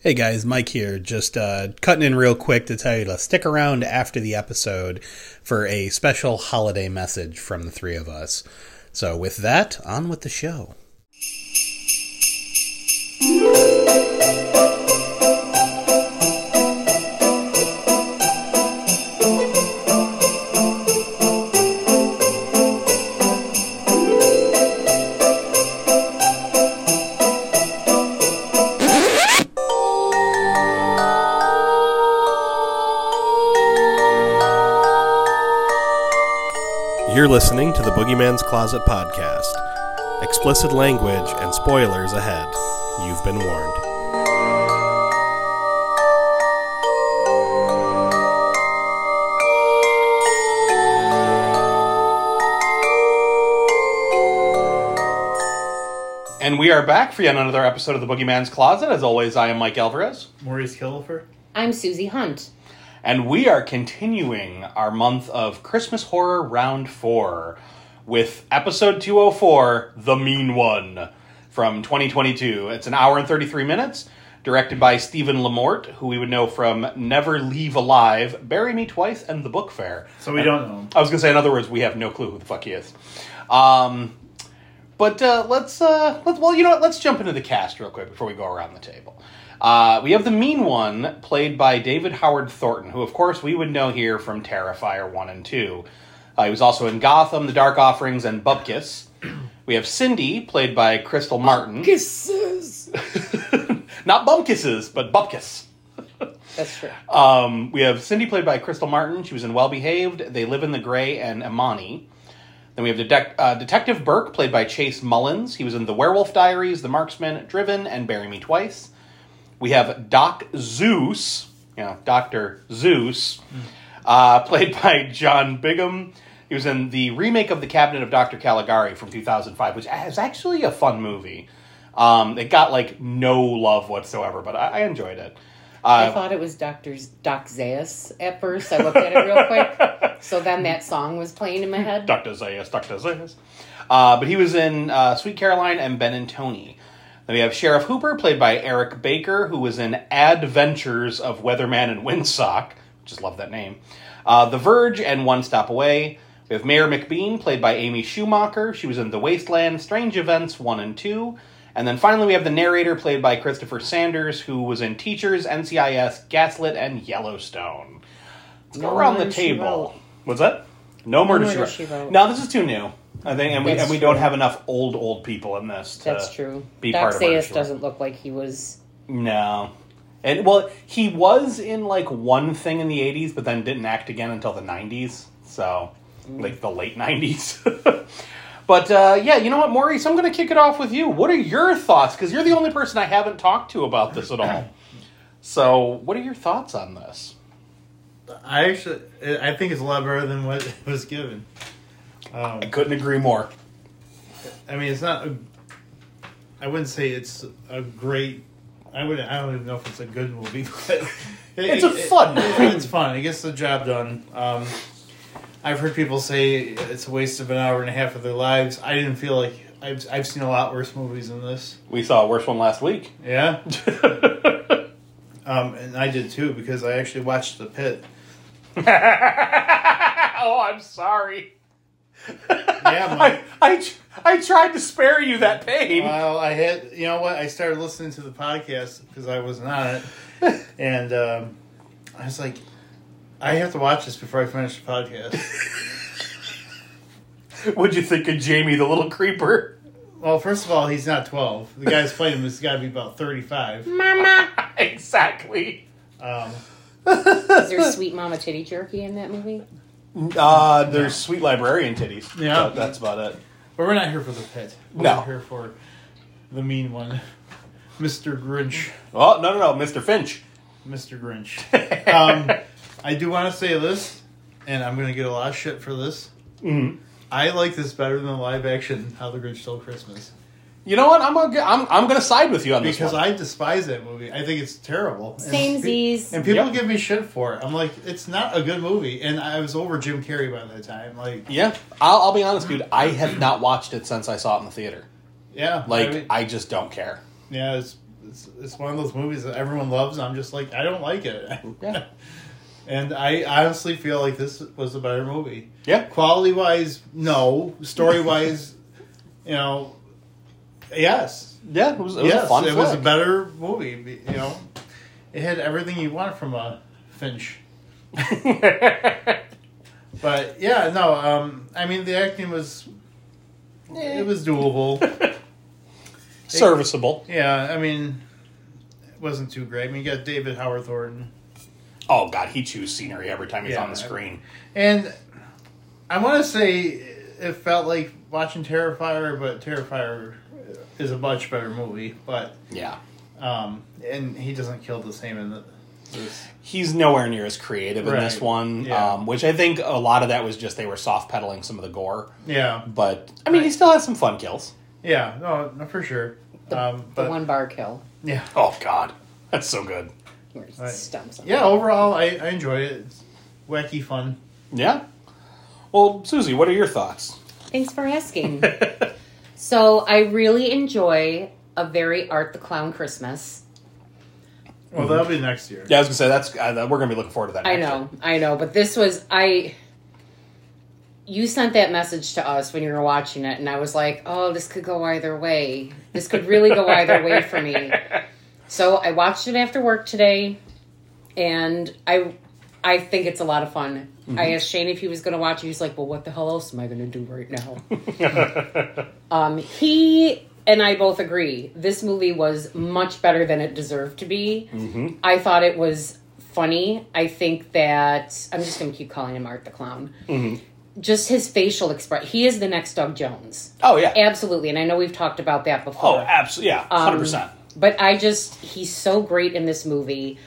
Hey guys, Mike here. Just uh, cutting in real quick to tell you to stick around after the episode for a special holiday message from the three of us. So, with that, on with the show. Boogeyman's Closet podcast. Explicit language and spoilers ahead. You've been warned. And we are back for yet another episode of the Boogeyman's Closet. As always, I am Mike Alvarez. Maurice Killifer. I'm Susie Hunt. And we are continuing our month of Christmas horror round four with episode 204, The Mean One, from 2022. It's an hour and 33 minutes, directed by Steven LaMorte, who we would know from Never Leave Alive, Bury Me Twice, and The Book Fair. So we don't know. I was going to say, in other words, we have no clue who the fuck he is. Um, but uh, let's uh, let's well, you know what? Let's jump into the cast real quick before we go around the table. Uh, we have the mean one played by David Howard Thornton, who, of course, we would know here from Terrifier one and two. Uh, he was also in Gotham, The Dark Offerings, and Bupkis. We have Cindy, played by Krystle Martin. Kisses. Not Bumkisses, but Bupkis. That's true. Um, we have Cindy, played by Krystle Martin. She was in Well Behaved, They Live in the Gray, and Imani. Then we have Detec- uh, Detective Burke, played by Chase Mullins. He was in The Werewolf Diaries, The Marksman, Driven, and Bury Me Twice. We have Doc Zeus, you know, Dr. Zeus, uh, played by John Bigham. He was in the remake of The Cabinet of Dr. Caligari from 2005, which is actually a fun movie. Um, it got like no love whatsoever, but I, I enjoyed it. I Uh, thought it was Dr. Doc Zayas at first. I looked at it real quick. So then that song was playing in my head. Dr. Zayas, Dr. Zayas. Uh, but he was in uh, Sweet Caroline and Ben and Tony. Then we have Sheriff Hooper, played by Eric Baker, who was in Adventures of Weatherman and Windsock. Just love that name. Uh, the Verge and One Stop Away. We have Mayor McBean, played by Amy Schumacher. She was in The Wasteland, Strange Events 1 and 2. And then finally, we have the narrator, played by Christopher Sanders, who was in Teachers, NCIS, Gaslit, and Yellowstone. Let's go No around the table. What's that? No murder, Murder, she, wrote. She Wrote. No, this is too new. I think, and we and we don't have enough old old people in this. To That's true. Be Doc part of Murder, Zayas She Wrote. doesn't look like he was. No, and well, he was in like one thing in the '80s, but then didn't act again until the '90s. So. Like the late '90s. but uh, yeah, you know what, Maurice? I'm going to kick it off with you. What are your thoughts? Because you're the only person I haven't talked to about this at all. So, what are your thoughts on this? I actually, I think it's a lot better than what was given. Um, I couldn't agree more. I mean, it's not. A, I wouldn't say it's a great. I would. I don't even know if it's a good movie, but it- It's a it- fun it- movie. it's fun. It gets the job done. Um, I've heard people say it's a waste of an hour and a half of their lives. I didn't feel like I've I've seen a lot worse movies than this. We saw a worse one last week. Yeah, um, and I did too because I actually watched The Pit. oh, I'm sorry. Yeah, I, I, I tried to spare you that pain. Well, I had, you know what? I started listening to the podcast because I wasn't on it, and um, I was like, I have to watch this before I finish the podcast. What'd you think of Jamie the little creeper? well, first of all, he's not twelve. The guy's playing him has got to be about thirty-five. Mama! exactly. Um, Is there sweet mama titty jerky in that movie? Uh, there's sweet librarian titties. Yeah. But that's about it. but we're not here for the pit. We're No. here for the mean one, Mister Grinch. Oh no no no, Mr. Finch. Mr. Grinch. um, I do want to say this, and I'm going to get a lot of shit for this. Mhm. I like this better than the live action How the Grinch Stole Christmas You know what? I'm gonna g- I'm I'm gonna side with you on this because one. I despise that movie. I think it's terrible. And Same Z's. And people Yep. give me shit for it. I'm like, it's not a good movie. And I was over Jim Carrey by that time. Like, yeah, I'll, I'll be honest, dude. I have not watched it since I saw it in the theater. yeah, Like I mean, I just don't care. yeah, it's it's, it's one of those movies that everyone loves. I'm just like I don't like it. Yeah. and I honestly feel like this was a better movie. Yeah. Quality wise, no. Story wise, you know, yes. Yeah, it was, it was yes, a fun it was a better movie. You know, it had everything you want from a Finch. But yeah, no. Um, I mean, the acting was it was doable. Serviceable. yeah, I mean, it wasn't too great. I mean, you got David Howard Thornton, Oh god, he chews scenery every time he's Yeah, on the screen. and I want to say it felt like watching Terrifier, but Terrifier is a much better movie. But Yeah. um, and he doesn't kill the same in the, this. He's nowhere near as creative in this one, Yeah. um, which I think a lot of that was just they were soft pedaling some of the gore. Yeah, But I mean, he still has some fun kills. yeah, no, no for sure. Um, The one bar kill. yeah, Oh god, that's so good. Where he Right. stumps him. yeah. Overall, I, I enjoy it. It's wacky fun. Yeah. Well, Susie, what are your thoughts? Thanks for asking. so I really enjoy a very Art the Clown Christmas. Well, that'll be next year. Yeah, I was gonna say that's uh, we're gonna be looking forward to that. I know, year. I know, but this was I. You sent that message to us when you were watching it, and I was like, "Oh, this could go either way. This could really go either way for me." So I watched it after work today, and I, I think it's a lot of fun. I asked Shane if he was going to watch it. He's like, "Well, what the hell else am I going to do right now?" um, he and I both agree. This movie was much better than it deserved to be. I thought it was funny. I think that I'm just going to keep calling him Art the Clown. Just his facial expression. He is the next Doug Jones. Oh yeah. Absolutely. And I know we've talked about that before. Oh, absolutely. Yeah, Um, hundred percent. But I just, he's so great in this movie.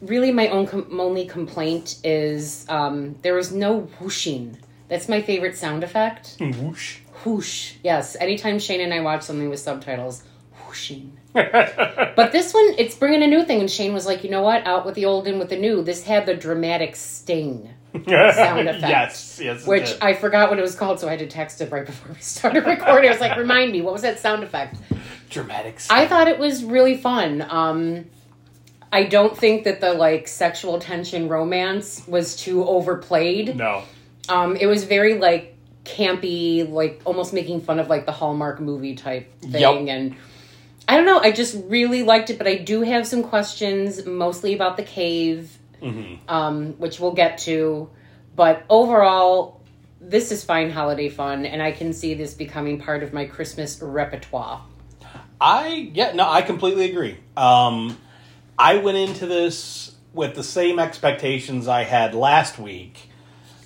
Really, my own com- only complaint is um, there was no whooshing. That's my favorite sound effect. Whoosh. Whoosh. Yes. Anytime Shane and I watch something with subtitles, whooshing. but this one, it's bringing a new thing. And Shane was like, you know what? Out with the old, in with the new. This had the dramatic sting, Sound effect. Yes, yes. which. I forgot what it was called, so I had to text it right before we started recording. I was like, remind me, what was that sound effect? dramatics. I thought it was really fun. Um, I don't think that the like sexual tension romance was too overplayed. no. Um, it was very like campy, like almost making fun of like the Hallmark movie type thing. Yep. And I don't know, I just really liked it, but I do have some questions, mostly about the cave, um, which we'll get to. But overall, this is fine holiday fun, and I can see this becoming part of my Christmas repertoire. I yeah no I completely agree. Um, I went into this with the same expectations I had last week.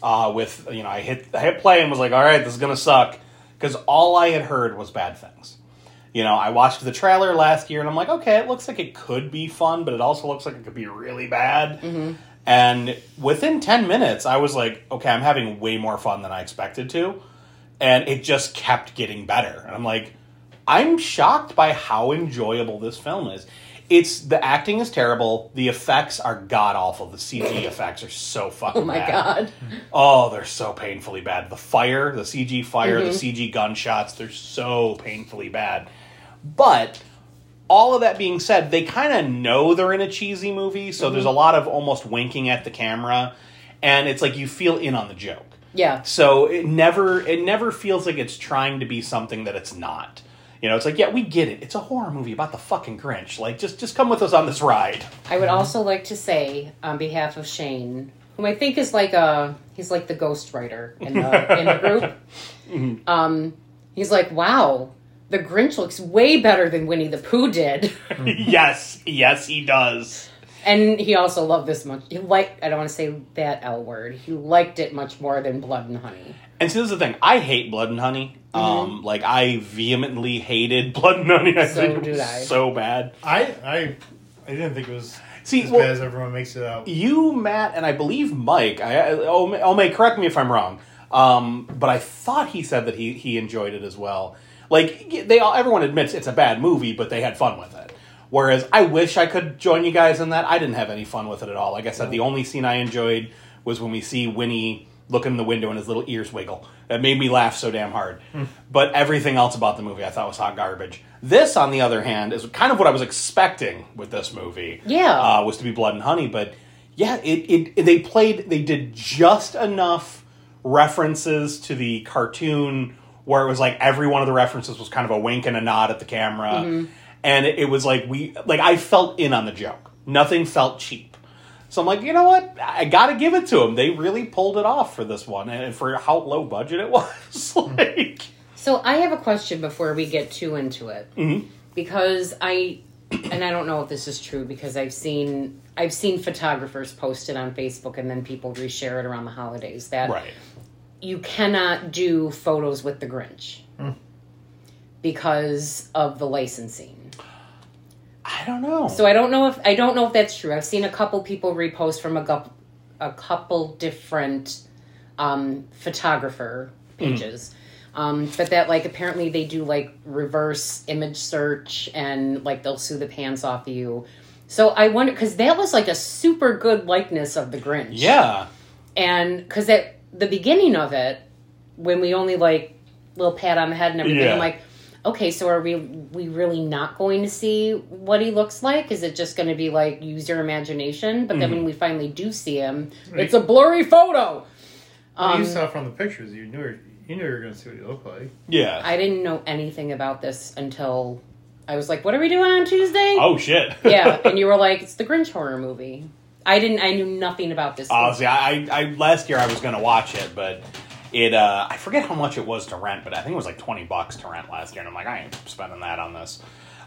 Uh, with you know I hit I hit play and was like, all right, this is gonna suck because all I had heard was bad things. You know, I watched the trailer last year and I'm like, okay, it looks like it could be fun, but it also looks like it could be really bad. Mm-hmm. And within 10 minutes, I was like, okay, I'm having way more fun than I expected to. And it just kept getting better. And I'm like, I'm shocked by how enjoyable this film is. It's the acting is terrible. The effects are god awful. The CG effects are so fucking Oh my bad. god. Oh, they're so painfully bad. The fire, the CG fire, the mm-hmm. CG gunshots, they're so painfully bad. But all of that being said, they kind of know they're in a cheesy movie, so there's a lot of almost winking at the camera, and it's like you feel in on the joke. Yeah. So it never it never feels like it's trying to be something that it's not. You know, it's like, yeah, we get it. It's a horror movie about the fucking Grinch. Like, just just come with us on this ride. I would also like to say, on behalf of Shane, whom I think is like a he's like the ghostwriter in the in the group. Um, he's like, wow, the Grinch looks way better than Winnie the Pooh did, yes, yes, he does. and he also loved this much. He liked I don't want to say that L word. He liked it much more than Blood and Honey. And see, this is the thing. I hate Blood and Honey. Um, like I vehemently hated Blood and Honey. I Mm-hmm. So think it was I. so bad. I I I didn't think it was See, as well- bad as everyone makes it out. You, Matt, and I believe Mike. I, I oh, oh, may correct me if I'm wrong. Um, but I thought he said that he he enjoyed it as well. Like they all, everyone admits it's a bad movie, but they had fun with it. Whereas I wish I could join you guys in that. I didn't have any fun with it at all. Like I said, the only scene I enjoyed was when we see Winnie looking in the window and his little ears wiggle. That made me laugh so damn hard. Hmm. But everything else about the movie I thought was hot garbage. This, on the other hand, is kind of what I was expecting with this movie. Yeah. uh, was to be Blood and Honey, but yeah, it, it they played they did just enough references to the cartoon where it was like every one of the references was kind of a wink and a nod at the camera, Mm-hmm. and it, it was like we like I felt in on the joke. Nothing felt cheap. So I'm like, you know what? I got to give it to them. They really pulled it off for this one, and for how low budget it was. like, So I have a question before we get too into it, Mm-hmm. because I, and I don't know if this is true because I've seen I've seen photographers post it on Facebook and then people reshare it around the holidays that right? You cannot do photos with the Grinch because of the licensing. I don't know. So I don't know if I don't know if that's true. I've seen a couple people repost from a couple a couple different um, photographer pages. Um, but that like apparently they do like reverse image search and like they'll sue the pants off of you. So I wonder because that was like a super good likeness of the Grinch. yeah, And because at the beginning of it, when we only like little pat on the head and everything, Yeah. I'm like, okay, so are we we really not going to see what he looks like? Is it just going to be like use your imagination? But then Mm-hmm. when we finally do see him, it's a blurry photo. Well, Um, you saw from the pictures. You knew you knew you were going to see what he looked like. yeah. I didn't know anything about this until I was like, "What are we doing on Tuesday?" oh shit. yeah, and you were like, "It's the Grinch horror movie." I didn't. I knew nothing about this. Uh, see, I, I last year I was going to watch it, but it uh, I forget how much it was to rent, but I think it was like twenty bucks to rent last year, and I'm like, I ain't spending that on this.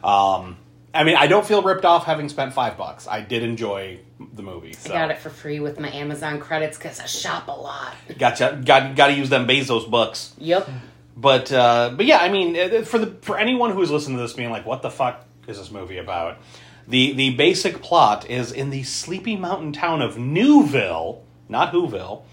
Um, I mean, I don't feel ripped off having spent five bucks. I did enjoy the movie. So. I got it for free with my Amazon credits because I shop a lot. Gotcha. Got got to use them Bezos bucks. Yep. But uh, but yeah, I mean, uh, for the for anyone who's listening to this, being like, "What the fuck is this movie about?" The the basic plot is in the sleepy mountain town of Newville, not Whoville.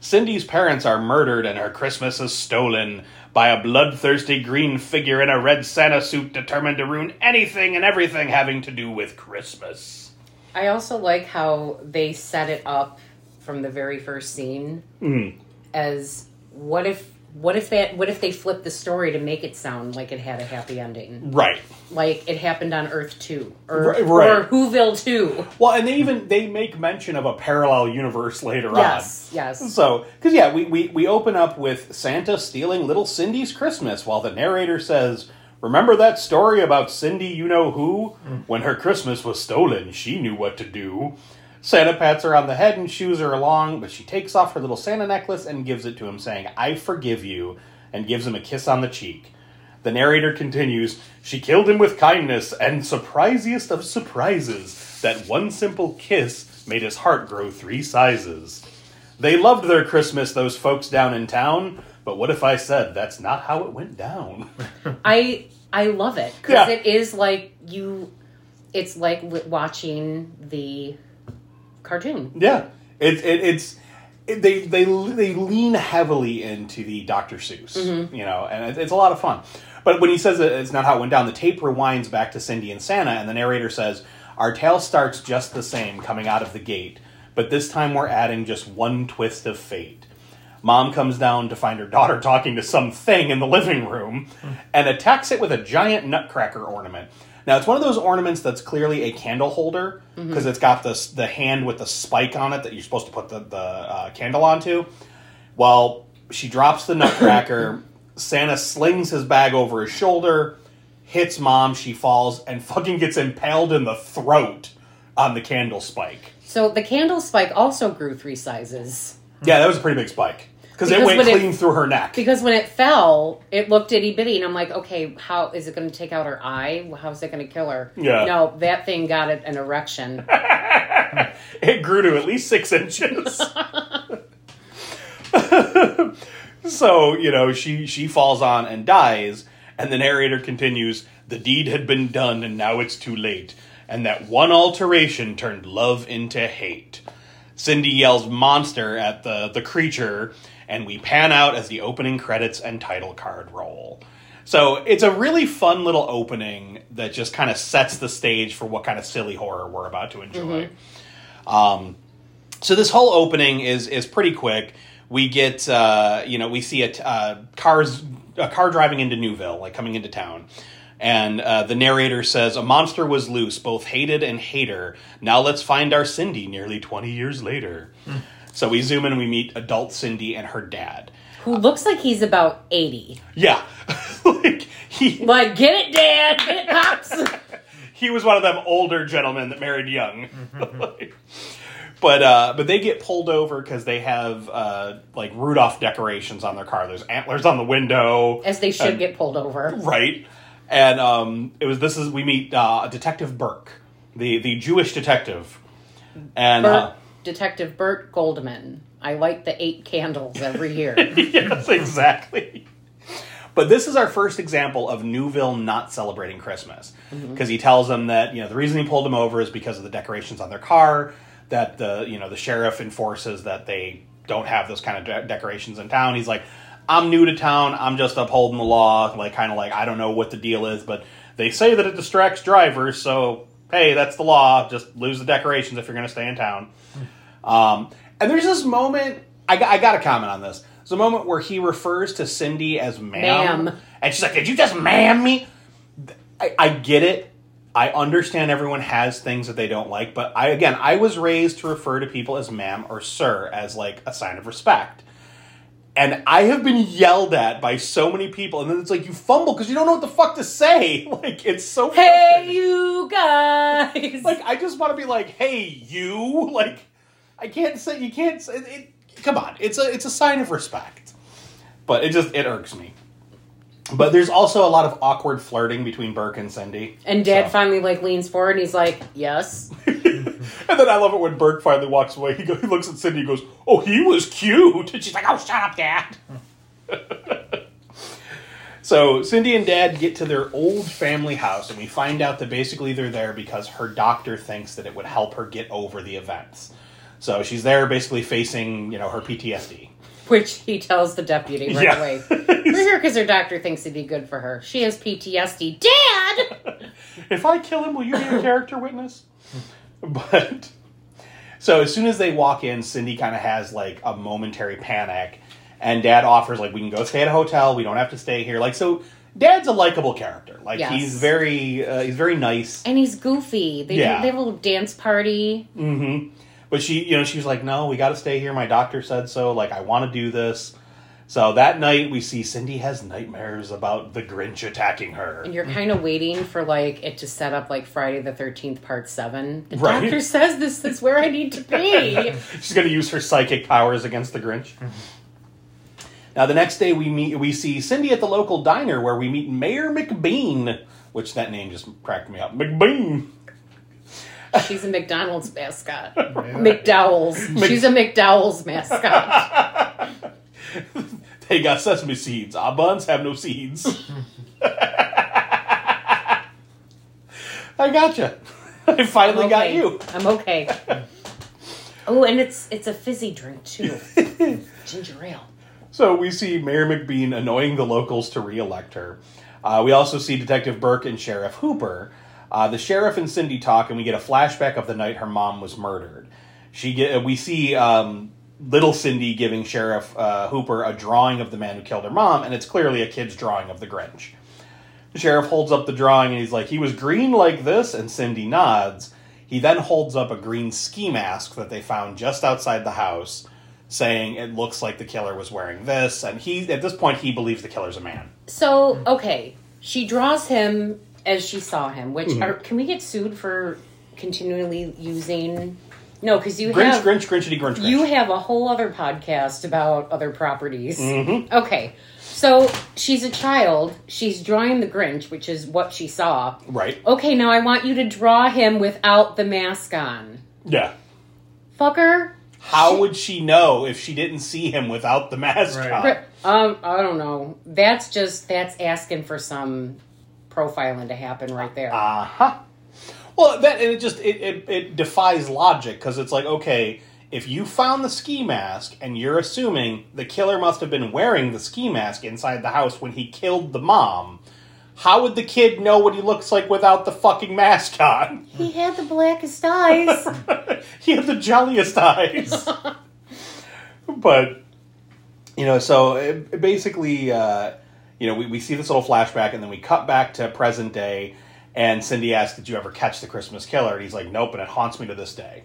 Cindy's parents are murdered and her Christmas is stolen by a bloodthirsty green figure in a red Santa suit determined to ruin anything and everything having to do with Christmas. I also like how they set it up from the very first scene Mm-hmm. as what if what if that what if they flipped the story to make it sound like it had a happy ending, Right. like it happened on Earth two or Right- right. or Whoville two. Well, and they even they make mention of a parallel universe later on. Yes, yes. So, because yeah, we, we we open up with Santa stealing little Cindy's Christmas, while the narrator says, "Remember that story about Cindy, you know who? Mm. When her Christmas was stolen, she knew what to do." Santa pats her on the head and shoos her along, but she takes off her little Santa necklace and gives it to him, saying, "I forgive you," and gives him a kiss on the cheek. The narrator continues, She killed him with kindness, and surprisiest of surprises, that one simple kiss made his heart grow three sizes. They loved their Christmas, those folks down in town, but what if I said that's not how it went down? I I love it because Yeah. it is like you. It's like watching the cartoon. yeah, it, it, it's it, they they they lean heavily into the Dr. Seuss, mm-hmm. you know, and it, it's a lot of fun. But when he says that it's not how it went down, the tape rewinds back to Cindy and Santa, and the narrator says, "Our tale starts just the same, coming out of the gate, but this time we're adding just one twist of fate." Mom comes down to find her daughter talking to something in the living room hmm. and attacks it with a giant nutcracker ornament. Now, it's one of those ornaments that's clearly a candle holder because it's got this the hand with the spike on it that you're supposed to put the, the uh, candle onto. Well, she drops the nutcracker. Santa slings his bag over his shoulder, hits mom, she falls, and fucking gets impaled in the throat on the candle spike. So the candle spike also grew three sizes. Yeah, that was a pretty big spike because it went when it- clean through her neck. Because when it fell, it looked itty bitty, and I'm like, okay, how is it going to take out her eye? How's it going to kill her? Yeah. No, that thing got it an erection. it grew to at least six inches. so you know she she falls on and dies, and the narrator continues: "The deed had been done, and now it's too late." And that one alteration turned love into hate. Cindy yells "monster" at the the creature, and we pan out as the opening credits and title card roll. So it's a really fun little opening that just kind of sets the stage for what kind of silly horror we're about to enjoy. Um, so this whole opening is is pretty quick. we get uh, you know we see a t- uh, cars a car driving into Newville, like coming into town. And uh, the narrator says, A monster was loose, both hated and hater. Now let's find our Cindy nearly 20 years later. So we zoom in and we meet adult Cindy and her dad. Who looks like he's about 80. Yeah. like, he, Like, get it, Dad! Get it, Pops! he was one of them older gentlemen that married young. but uh, but they get pulled over because they have uh, like Rudolph decorations on their car. There's antlers on the window. As they should get pulled over. right and um it was this is we meet uh detective burke the the jewish detective and uh, Detective Bert Goldman. I light the eight candles every year. yes exactly. But this is our first example of newville not celebrating christmas mm-hmm. because he tells them that you know the reason he pulled them over is because of the decorations on their car that the you know the sheriff enforces that they don't have those kind of de- decorations in town. He's like i'm new to town. I'm just upholding the law. Like kind of like i don't know what the deal is but they say that it distracts drivers so hey that's the law just lose the decorations if you're going to stay in town um, and there's this moment I, got- I got to comment on this there's a moment where he refers to cindy as ma'am, Ma'am. and she's like did you just ma'am me I, I get it. I understand everyone has things that they don't like, but I again, I was raised to refer to people as ma'am or sir as like a sign of respect. And I have been yelled at by so many people, and then it's like you fumble because you don't know what the fuck to say. Like it's so hey, you guys! Like I just want to be like, hey, you. Like I can't say you can't say it, come on. It's a it's a sign of respect, but it just it irks me. But there's also a lot of awkward flirting between Burke and Cindy. and Dad So- finally like leans forward and he's like, "Yes." And then I love it when Burke finally walks away. He, go, he looks at Cindy and goes, Oh, he was cute. And she's like, Oh, shut up, Dad. so Cindy and Dad get to their old family house, and we find out that basically they're there because her doctor thinks that it would help her get over the events. So she's there basically facing, you know, her PTSD. Which he tells the deputy right Yeah. away. We're here because her doctor thinks it'd be good for her. She has PTSD. Dad! if I kill him, will you be a character witness? But so as soon as they walk in, Cindy kind of has like a momentary panic, and Dad offers like we can go stay at a hotel. We don't have to stay here. Like so, Dad's a likable character. Like Yes. he's very uh, he's very nice. And he's goofy. They, Yeah. they have a little dance party. hmm But she, you know, she was like, "No, we got to stay here. My doctor said so. Like, I want to do this." So that night, we see Cindy has nightmares about the Grinch attacking her. And you're kind of waiting for like it to set up like Friday the 13th, part seven. The Right. doctor says this is where I need to be. She's going to use her psychic powers against the Grinch. Mm-hmm. Now, the next day, we meet. We see Cindy at the local diner where we meet Mayor McBean, which that name just cracked me up. McBean. She's a McDonald's mascot. McDowell's. She's a McDowell's mascot. They got sesame seeds. Our buns have no seeds. I gotcha. I finally I'm got you. I'm okay. Oh, and it's it's a fizzy drink too. Ginger ale. So we see Mayor McBean annoying the locals to reelect her. Uh, we also see Detective Burke and Sheriff Hooper. Uh, the sheriff and Cindy talk, and we get a flashback of the night her mom was murdered. She get, we see um, little Cindy giving Sheriff uh, Hooper a drawing of the man who killed her mom, and it's clearly a kid's drawing of the Grinch. The sheriff holds up the drawing and he's like, he was green like this, and Cindy nods. He then holds up a green ski mask that they found just outside the house, saying it looks like the killer was wearing this, and he at this point he believes the killer's a man. So okay, she draws him as she saw him. Which Mm-hmm. are, can we get sued for continually using? No, because you Grinch, have Grinch, Grinchity, Grinch, Grinch. you have a whole other podcast about other properties. Mhm. Okay, so she's a child. She's drawing the Grinch, which is what she saw. right? Okay, now I want you to draw him without the mask on. Yeah. Fucker. How would she know if she didn't see him without the mask Right. on? Um, I don't know. That's just that's asking for some profiling to happen right there. Uh huh. Well, that and it just it it, it defies logic because it's like okay, if you found the ski mask and you're assuming the killer must have been wearing the ski mask inside the house when he killed the mom, how would the kid know what he looks like without the fucking mask on? he had the blackest eyes. he had the jolliest eyes. but you know, so it, it basically, uh, you know, we, we see this little flashback, and then we cut back to present day, and Cindy asks, "Did you ever catch the Christmas killer?" And he's like, "Nope," and it haunts me to this day.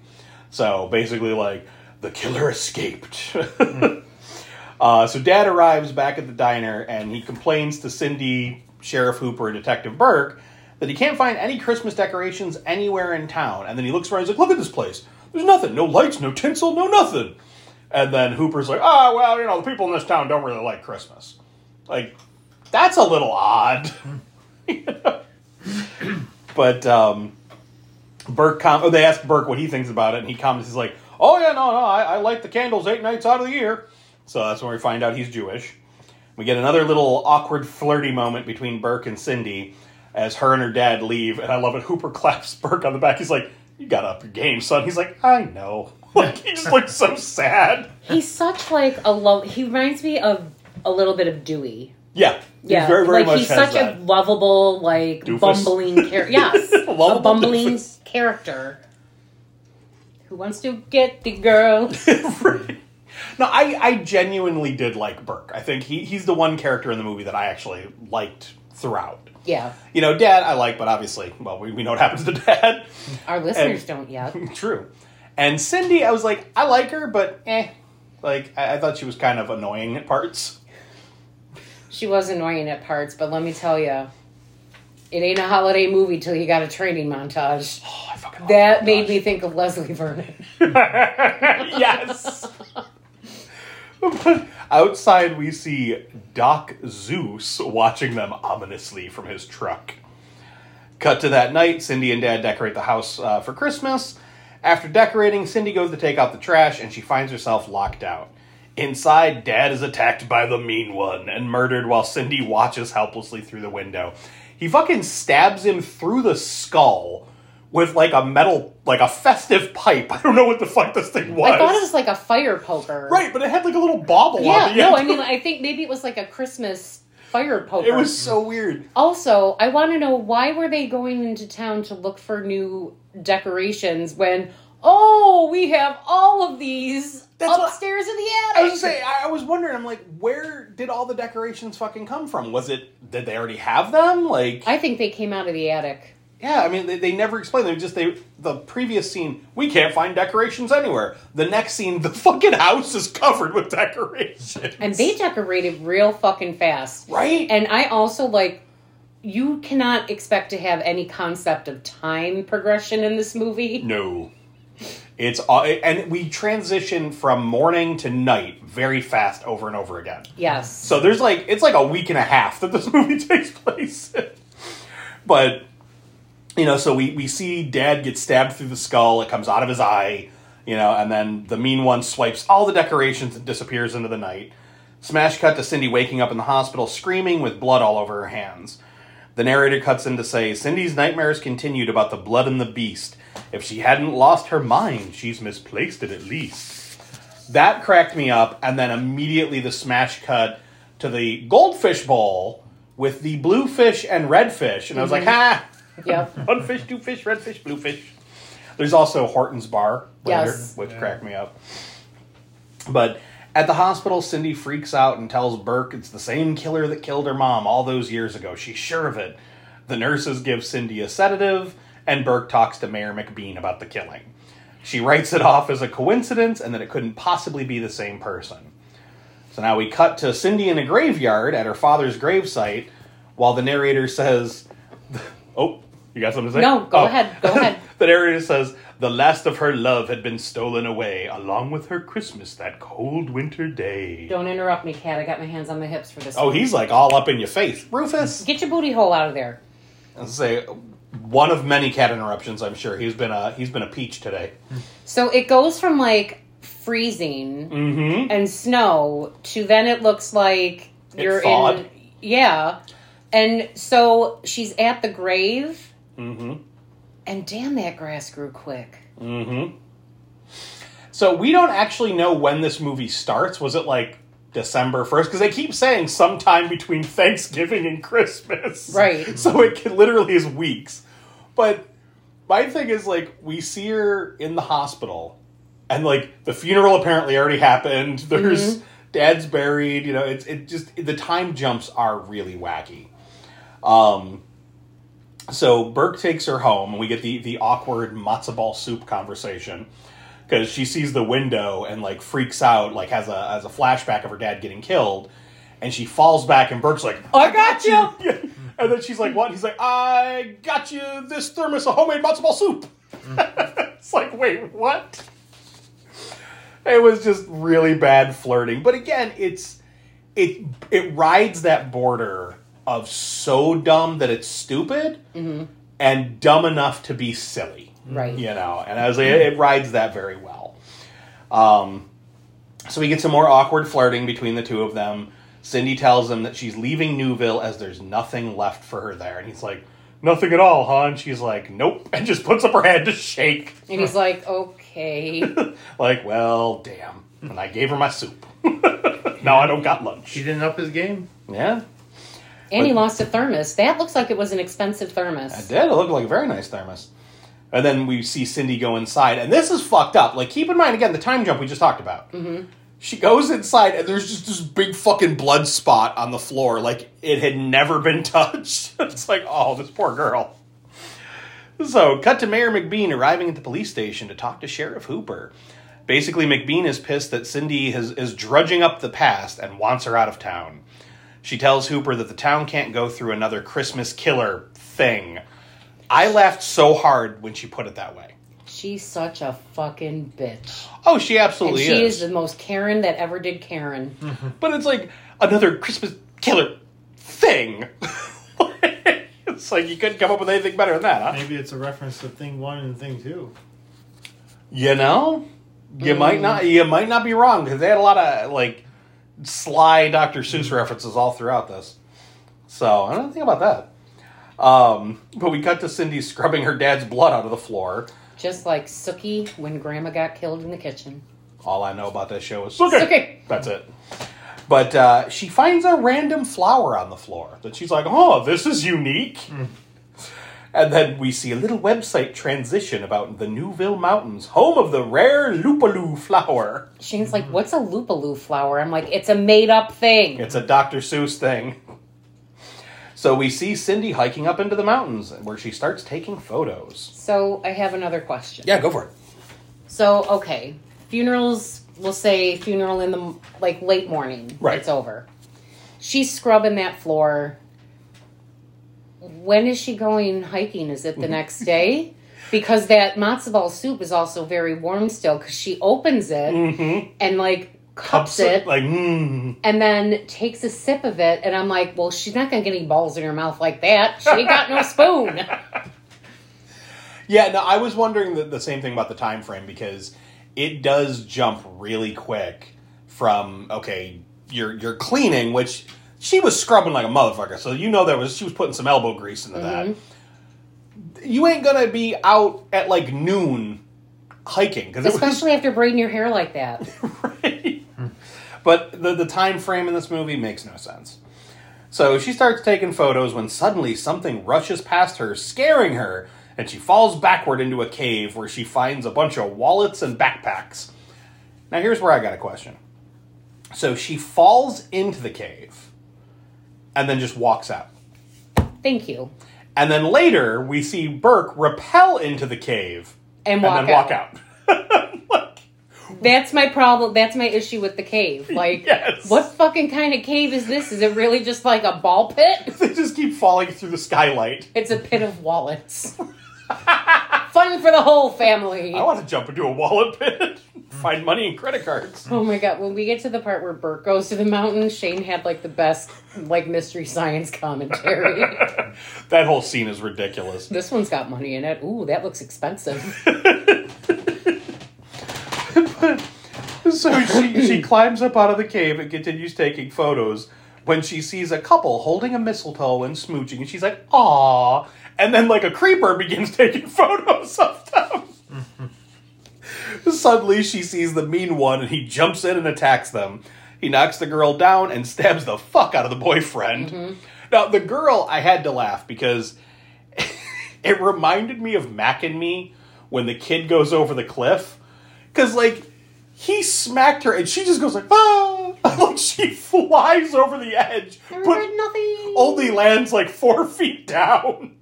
So basically, like the killer escaped. uh, so Dad arrives back at the diner, and he complains to Cindy, Sheriff Hooper, and Detective Burke that he can't find any Christmas decorations anywhere in town. And then he looks around, he's like, "Look at this place. There's nothing. No lights, no tinsel, no nothing." And then Hooper's like, "Ah, well, you know, the people in this town don't really like Christmas." Like, that's a little odd. You know? but um, Burke, com- oh, they ask Burke what he thinks about it, and he comments, he's like, "Oh yeah, no, no, I, I light the candles eight nights out of the year." So that's when we find out he's Jewish. We get another little awkward, flirty moment between Burke and Cindy as her and her dad leave, and I love it. Hooper claps Burke on the back. He's like, "You got up your game, son." He's like, "I know." Like he just looks so sad. He's such like a love. He reminds me of a little bit of Dewey. Yeah, Yeah, very, very like he's such that. a lovable, like Doofus. bumbling character. Yes, a bumbling doofus. character who wants to get the girl. Right. No, I, I genuinely did like Burke. I think he, he's the one character in the movie that I actually liked throughout. Yeah, You know, Dad I like, but obviously, well, we, we know what happens to Dad. our listeners don't yet. True. And Cindy, I was like, I like her, but eh. Like, I, I thought she was kind of annoying at parts. She was annoying at parts, but let me tell you, it ain't a holiday movie till you got a training montage. Oh, I fucking love That made montage. me think of Leslie Vernon. yes. But outside, we see Doc Zeus watching them ominously from his truck. Cut to that night, Cindy and Dad decorate the house uh, for Christmas. After decorating, Cindy goes to take out the trash and she finds herself locked out. Inside, Dad is attacked by the mean one and murdered while Cindy watches helplessly through the window. He fucking stabs him through the skull with like a metal, like a festive pipe. I don't know what the fuck this thing was. I thought it was like a fire poker. Right, but it had like a little bauble Yeah, on the no. I mean, I think maybe it was like a Christmas fire poker. it was so weird. Also, I want to know why were they going into town to look for new decorations when oh we have all of these That's what- upstairs in the attic. I was gonna say, I I was wondering. I'm like, where did all the decorations fucking come from? Was it did they already have them? Like, I think they came out of the attic. yeah, I mean, they, they never explained. They just they the previous scene, we can't find decorations anywhere. The next scene, the fucking house is covered with decorations, And they decorated real fucking fast. right? And I also like you cannot expect to have any concept of time progression in this movie. No. It's all, and we transition from morning to night very fast over and over again. Yes. So there's like it's like a week and a half that this movie takes place. but you know, so we we see Dad get stabbed through the skull. It comes out of his eye. You know, and then the mean one swipes all the decorations and disappears into the night. Smash cut to Cindy waking up in the hospital, screaming with blood all over her hands. The narrator cuts in to say Cindy's nightmares continued about the blood and the beast. If she hadn't lost her mind, she's misplaced it at least. That cracked me up, and then immediately the smash cut to the goldfish bowl with the blue fish and red fish, and I was like, mm-hmm. ha! Yep. One fish, two fish, red fish, blue fish. There's also Horton's Bar later, Yes. which cracked me up. But at the hospital, Cindy freaks out and tells Burke it's the same killer that killed her mom all those years ago. She's sure of it. The nurses give Cindy a sedative, and Burke talks to Mayor McBean about the killing. She writes it off as a coincidence and that it couldn't possibly be the same person. So now we cut to Cindy in a graveyard at her father's gravesite while the narrator says, Oh, you got something to say? No, go Oh. ahead, go ahead. the narrator says, The last of her love had been stolen away, along with her Christmas that cold winter day. Don't interrupt me, cat. I got my hands on my hips for this. Oh, one. he's like all up in your face. Rufus! Get your booty hole out of there. I'll say one of many cat interruptions, I'm sure. He's been a he's been a peach today. So it goes from like freezing Mm-hmm. and snow to then it looks like It you're thawed. in yeah. And so she's at the grave Mm-hmm. and damn that grass grew quick. Mm-hmm. So we don't actually know when this movie starts. Was it like December first? Because they keep saying sometime between Thanksgiving and Christmas. Right. So it can, literally is weeks. But my thing is like we see her in the hospital, and like the funeral apparently already happened. There's Dad's buried. You know, it's it just the time jumps are really wacky. Um, so Burke takes her home, and we get the the awkward matzo ball soup conversation because she sees the window and like freaks out, like has a has a flashback of her dad getting killed, and she falls back, and Burke's like, I got you. Yeah. And then she's like, "What?" He's like, "I got you this thermos of homemade matzo ball soup." it's like, wait, what? It was just really bad flirting, but again, it's it it rides that border of so dumb that it's stupid mm-hmm. and dumb enough to be silly Right. you know and i was like it rides that very well um so we get some more awkward flirting between the two of them cindy tells him that she's leaving newville as there's nothing left for her there and he's like nothing at all huh and she's like nope and just puts up her hand to shake And he's like, okay. like well damn and i gave her my soup now i don't got lunch He didn't up his game. yeah And he lost a thermos. That looks like it was an expensive thermos. I thermos. did. It looked like a very nice thermos. And then we see Cindy go inside, and this is fucked up. Like, keep in mind again the time jump we just talked about. Mm-hmm. She goes inside, and there's just this big fucking blood spot on the floor, like it had never been touched. it's like, oh, this poor girl. So, cut to Mayor McBean arriving at the police station to talk to Sheriff Hooper. Basically, McBean is pissed that Cindy has, is drudging up the past and wants her out of town. She tells Hooper that the town can't go through another Christmas killer thing. I laughed so hard when she put it that way. She's such a fucking bitch. Oh, she And absolutely she is. is the most Karen that ever did Karen. Mm-hmm. But it's like another Christmas killer thing. it's like you couldn't come up with anything better than that, huh? Maybe it's a reference to Thing One and Thing Two. You know, you mm. might not. You might not be wrong because they had a lot of like sly Dr. Seuss references all throughout this. So I don't think about that. Um, but we cut to Cindy scrubbing her dad's blood out of the floor. Just like Sookie when Grandma got killed in the kitchen. All I know about that show is okay. Sookie. That's it. But uh, she finds a random flower on the floor that she's like, "Oh, this is unique." And then we see a little website transition about the Newville Mountains, home of the rare Lupaloo flower. Shane's like, what's a loopaloo flower? I'm like, it's a made up thing. It's a Dr. Seuss thing. So we see Cindy hiking up into the mountains where she starts taking photos. So I have another question. Yeah, go for it. So, okay. Funerals, we'll say funeral in the like late morning. Right. It's over. She's scrubbing that floor. When is she going hiking? Is it the mm-hmm. next day? Because that matzo ball soup is also very warm still because she opens it mm-hmm. and like cups it like, mm. and then takes a sip of it and I'm like, well, she's not gonna get any balls in her mouth like that. She ain't got no spoon. Yeah, no, I was wondering the, the same thing about the time frame because it does jump really quick from okay, you're you're cleaning, which she was scrubbing like a motherfucker, so you know there was she was putting some elbow grease into that. You ain't gonna be out at like noon hiking because it was Especially after braiding your hair like that. right. But the the time frame in this movie makes no sense. So she starts taking photos when suddenly something rushes past her, scaring her, and she falls backward into a cave where she finds a bunch of wallets and backpacks. Now here's where I got a question. So she falls into the cave and then just walks out. Thank you. And then later we see Burke rappel into the cave And and walk then walk out. out. That's my problem. That's my issue with the cave. Like, Yes. what fucking kind of cave is this? Is it really just like a ball pit? they just keep falling through the skylight. It's a pit of wallets. Fun for the whole family. I want to jump into a wallet pit, find money and credit cards. Oh my god, when we get to the part where Bert goes to the mountain, Shane had like the best like mystery science commentary. That whole scene is ridiculous. this one's got money in it. Ooh, that looks expensive. So she, she climbs up out of the cave and continues taking photos when she sees a couple holding a mistletoe and smooching, and she's like, "Aw!" And then, like a creeper, begins taking photos of them. Suddenly, she sees the mean one, and he jumps in and attacks them. He knocks the girl down and stabs the fuck out of the boyfriend. Mm-hmm. Now, the girl, I had to laugh because it reminded me of Mac and Me when the kid goes over the cliff. Because, like, he smacked her and she just goes like, ah! like she flies over the edge, but nothing. only lands like four feet down.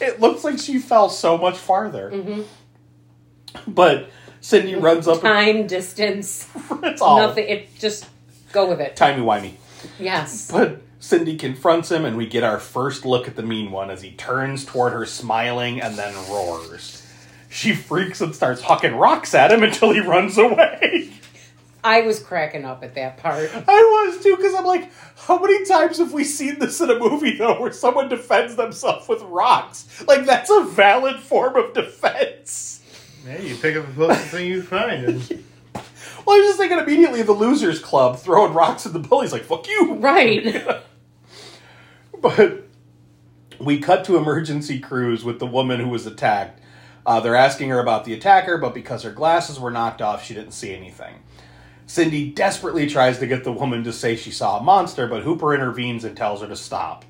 It looks like she fell so much farther. Mm-hmm. But Cindy runs up. Time, distance, it's all nothing. It just go with it. timey wimey. Yes. But Cindy confronts him, and we get our first look at the mean one as he turns toward her, smiling, and then roars. She freaks and starts hucking rocks at him until he runs away. I was cracking up at that part. I was too, because I'm like, how many times have we seen this in a movie though, where someone defends themselves with rocks? Like that's a valid form of defense. Yeah, you pick up the closest thing you find. And Well, I was just thinking immediately of the Losers Club throwing rocks at the bullies, like fuck you. Right. But we cut to emergency crews with the woman who was attacked. Uh, they're asking her about the attacker, but because her glasses were knocked off, she didn't see anything. Cindy desperately tries to get the woman to say she saw a monster, but Hooper intervenes and tells her to stop.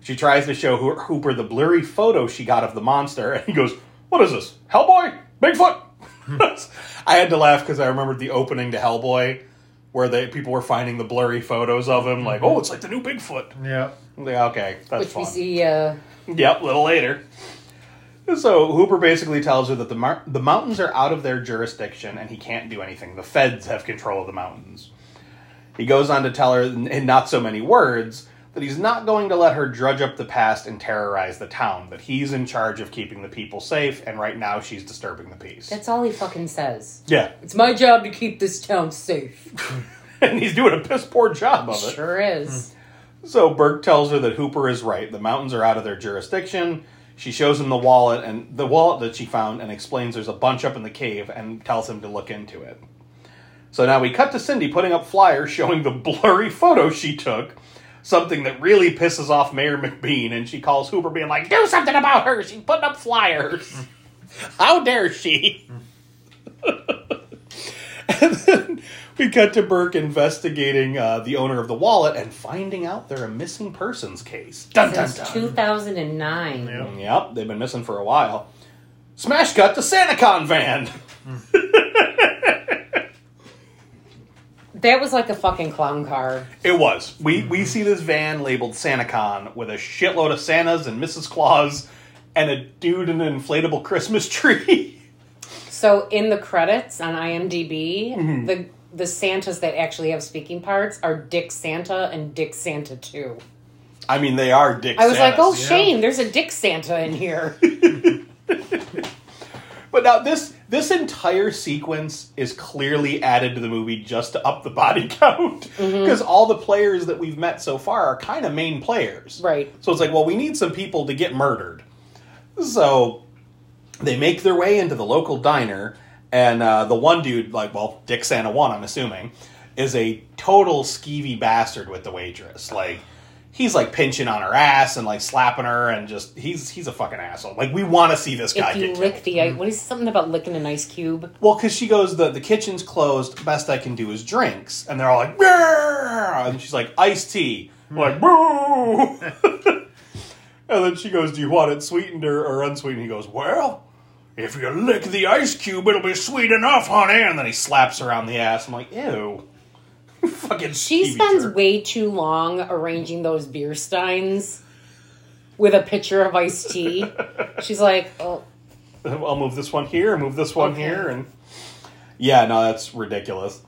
She tries to show Hooper the blurry photo she got of the monster, and he goes, What is this? Hellboy? Bigfoot? I had to laugh because I remembered the opening to Hellboy, where they people were finding the blurry photos of him, like, oh, it's like the new Bigfoot. yeah, like, okay, that's Which fun. we see. Uh, Yep, a little later. So Hooper basically tells her that the mar- the mountains are out of their jurisdiction and he can't do anything. The feds have control of the mountains. He goes on to tell her in in not so many words that he's not going to let her drudge up the past and terrorize the town. That he's in charge of keeping the people safe, and right now she's disturbing the peace. that's all he fucking says. yeah, It's my job to keep this town safe. and he's doing a piss poor job of it. Sure is. Hmm. So Burke tells her that Hooper is right. The mountains are out of their jurisdiction. She shows him the wallet and the wallet that she found and explains there's a bunch up in the cave and tells him to look into it. So now we cut to Cindy putting up flyers showing the blurry photo she took, something that really pisses off Mayor McBean, and she calls Hooper being like, "Do something about her. She's putting up flyers. How dare she?" and then we cut to Burke investigating uh, the owner of the wallet and finding out they're a missing persons case. Dun dun Since dun. 2009. Yeah. Yep, they've been missing for a while. Smash cut to SantaCon van. That was like a fucking clown car. It was. We we see this van labeled SantaCon with a shitload of Santas and Mrs. Claus and a dude in an inflatable Christmas tree. So in the credits on IMDb, Mm-hmm. the the Santas that actually have speaking parts are Dick Santa and Dick Santa 2. I mean, they are Dick. I was like, oh, Santas. yeah. Shane, there's a Dick Santa in here. But now this this entire sequence is clearly added to the movie just to up the body count Mm-hmm. because all the players that we've met so far are kind of main players. right. So it's like, well, we need some people to get murdered. So they make their way into the local diner, and uh, the one dude, like, well, Dick Santa one, I'm assuming, is a total skeevy bastard with the waitress. Like, he's like pinching on her ass and like slapping her, and just he's he's a fucking asshole. Like, we want to see this guy If you get lick killed. the ice, what is something about licking an ice cube? Well, because she goes, the the kitchen's closed. Best I can do is drinks, and they're all like, "Brrr!" and she's like, iced tea. We're like, boo. and then she goes, "Do you want it sweetened or, or unsweetened?" He goes, "Well, if you lick the ice cube, it'll be sweet enough, honey." And then he slaps her on the ass. I'm like, "Ew." Fucking She spends jerk. way too long arranging those beer steins with a pitcher of iced tea. She's like, oh, I'll move this one here, move this one Okay. here, and yeah, no, that's ridiculous.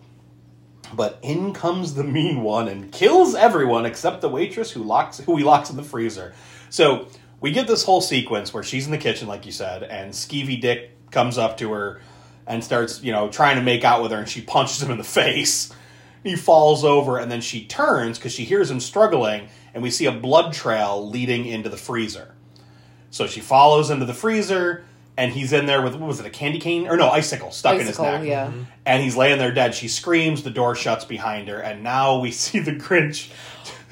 But in comes the mean one and kills everyone except the waitress who locks who he locks in the freezer. So we get this whole sequence where she's in the kitchen, like you said, and Skeevy Dick comes up to her and starts, you know, trying to make out with her, and she punches him in the face. He falls over, and then she turns because she hears him struggling, and we see a blood trail leading into the freezer. So she follows into the freezer, and he's in there with what was it, a candy cane or no icicle stuck icicle, in his neck. yeah. And he's laying there dead. She screams, the door shuts behind her, and now we see the Grinch.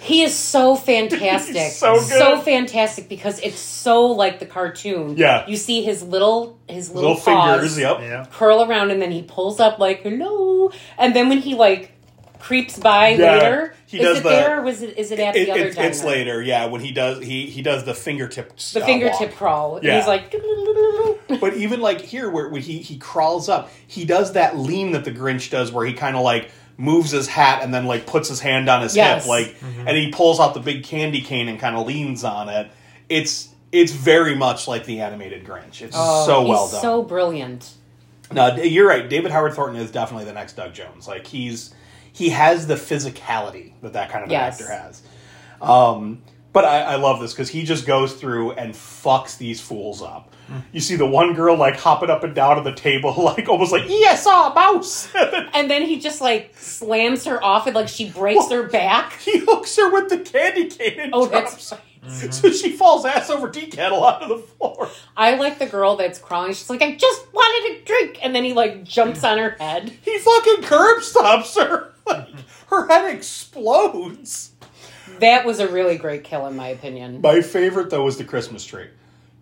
He is so fantastic. He's so good. fantastic because it's so like the cartoon. Yeah. You see his little his little, Little paws fingers, yep. Yeah. curl around and then he pulls up like hello. And then when he like creeps by Yeah, later, he is does it the- there or was it is it at It- the other it- it's diner? later, yeah. When he does, he he does the fingertip, The uh, fingertip walk. crawl. Yeah. he's like But even like here, where, where he he crawls up, he does that lean that the Grinch does, where he kind of like moves his hat and then like puts his hand on his Yes. hip, like, and he pulls out the big candy cane and kind of leans on it. It's it's very much like the animated Grinch. It's so well Oh, He's done. so brilliant. No, you're right. David Howard Thornton is definitely the next Doug Jones. Like he's he has the physicality that that kind of Yes. actor has. Um, but I, I love this because he just goes through and fucks these fools up. You see the one girl like hopping up and down on the table, like almost like yes, saw a mouse. And then he just like slams her off and like she breaks her back. he hooks her with the candy cane and Oh, drops that's her. So she falls ass over tea kettle onto the floor. I like the girl that's crawling. She's like, I just wanted a drink, and then he like jumps on her head. He fucking curb stops her. Like, her head explodes. That was a really great kill, in my opinion. My favorite though was the Christmas tree,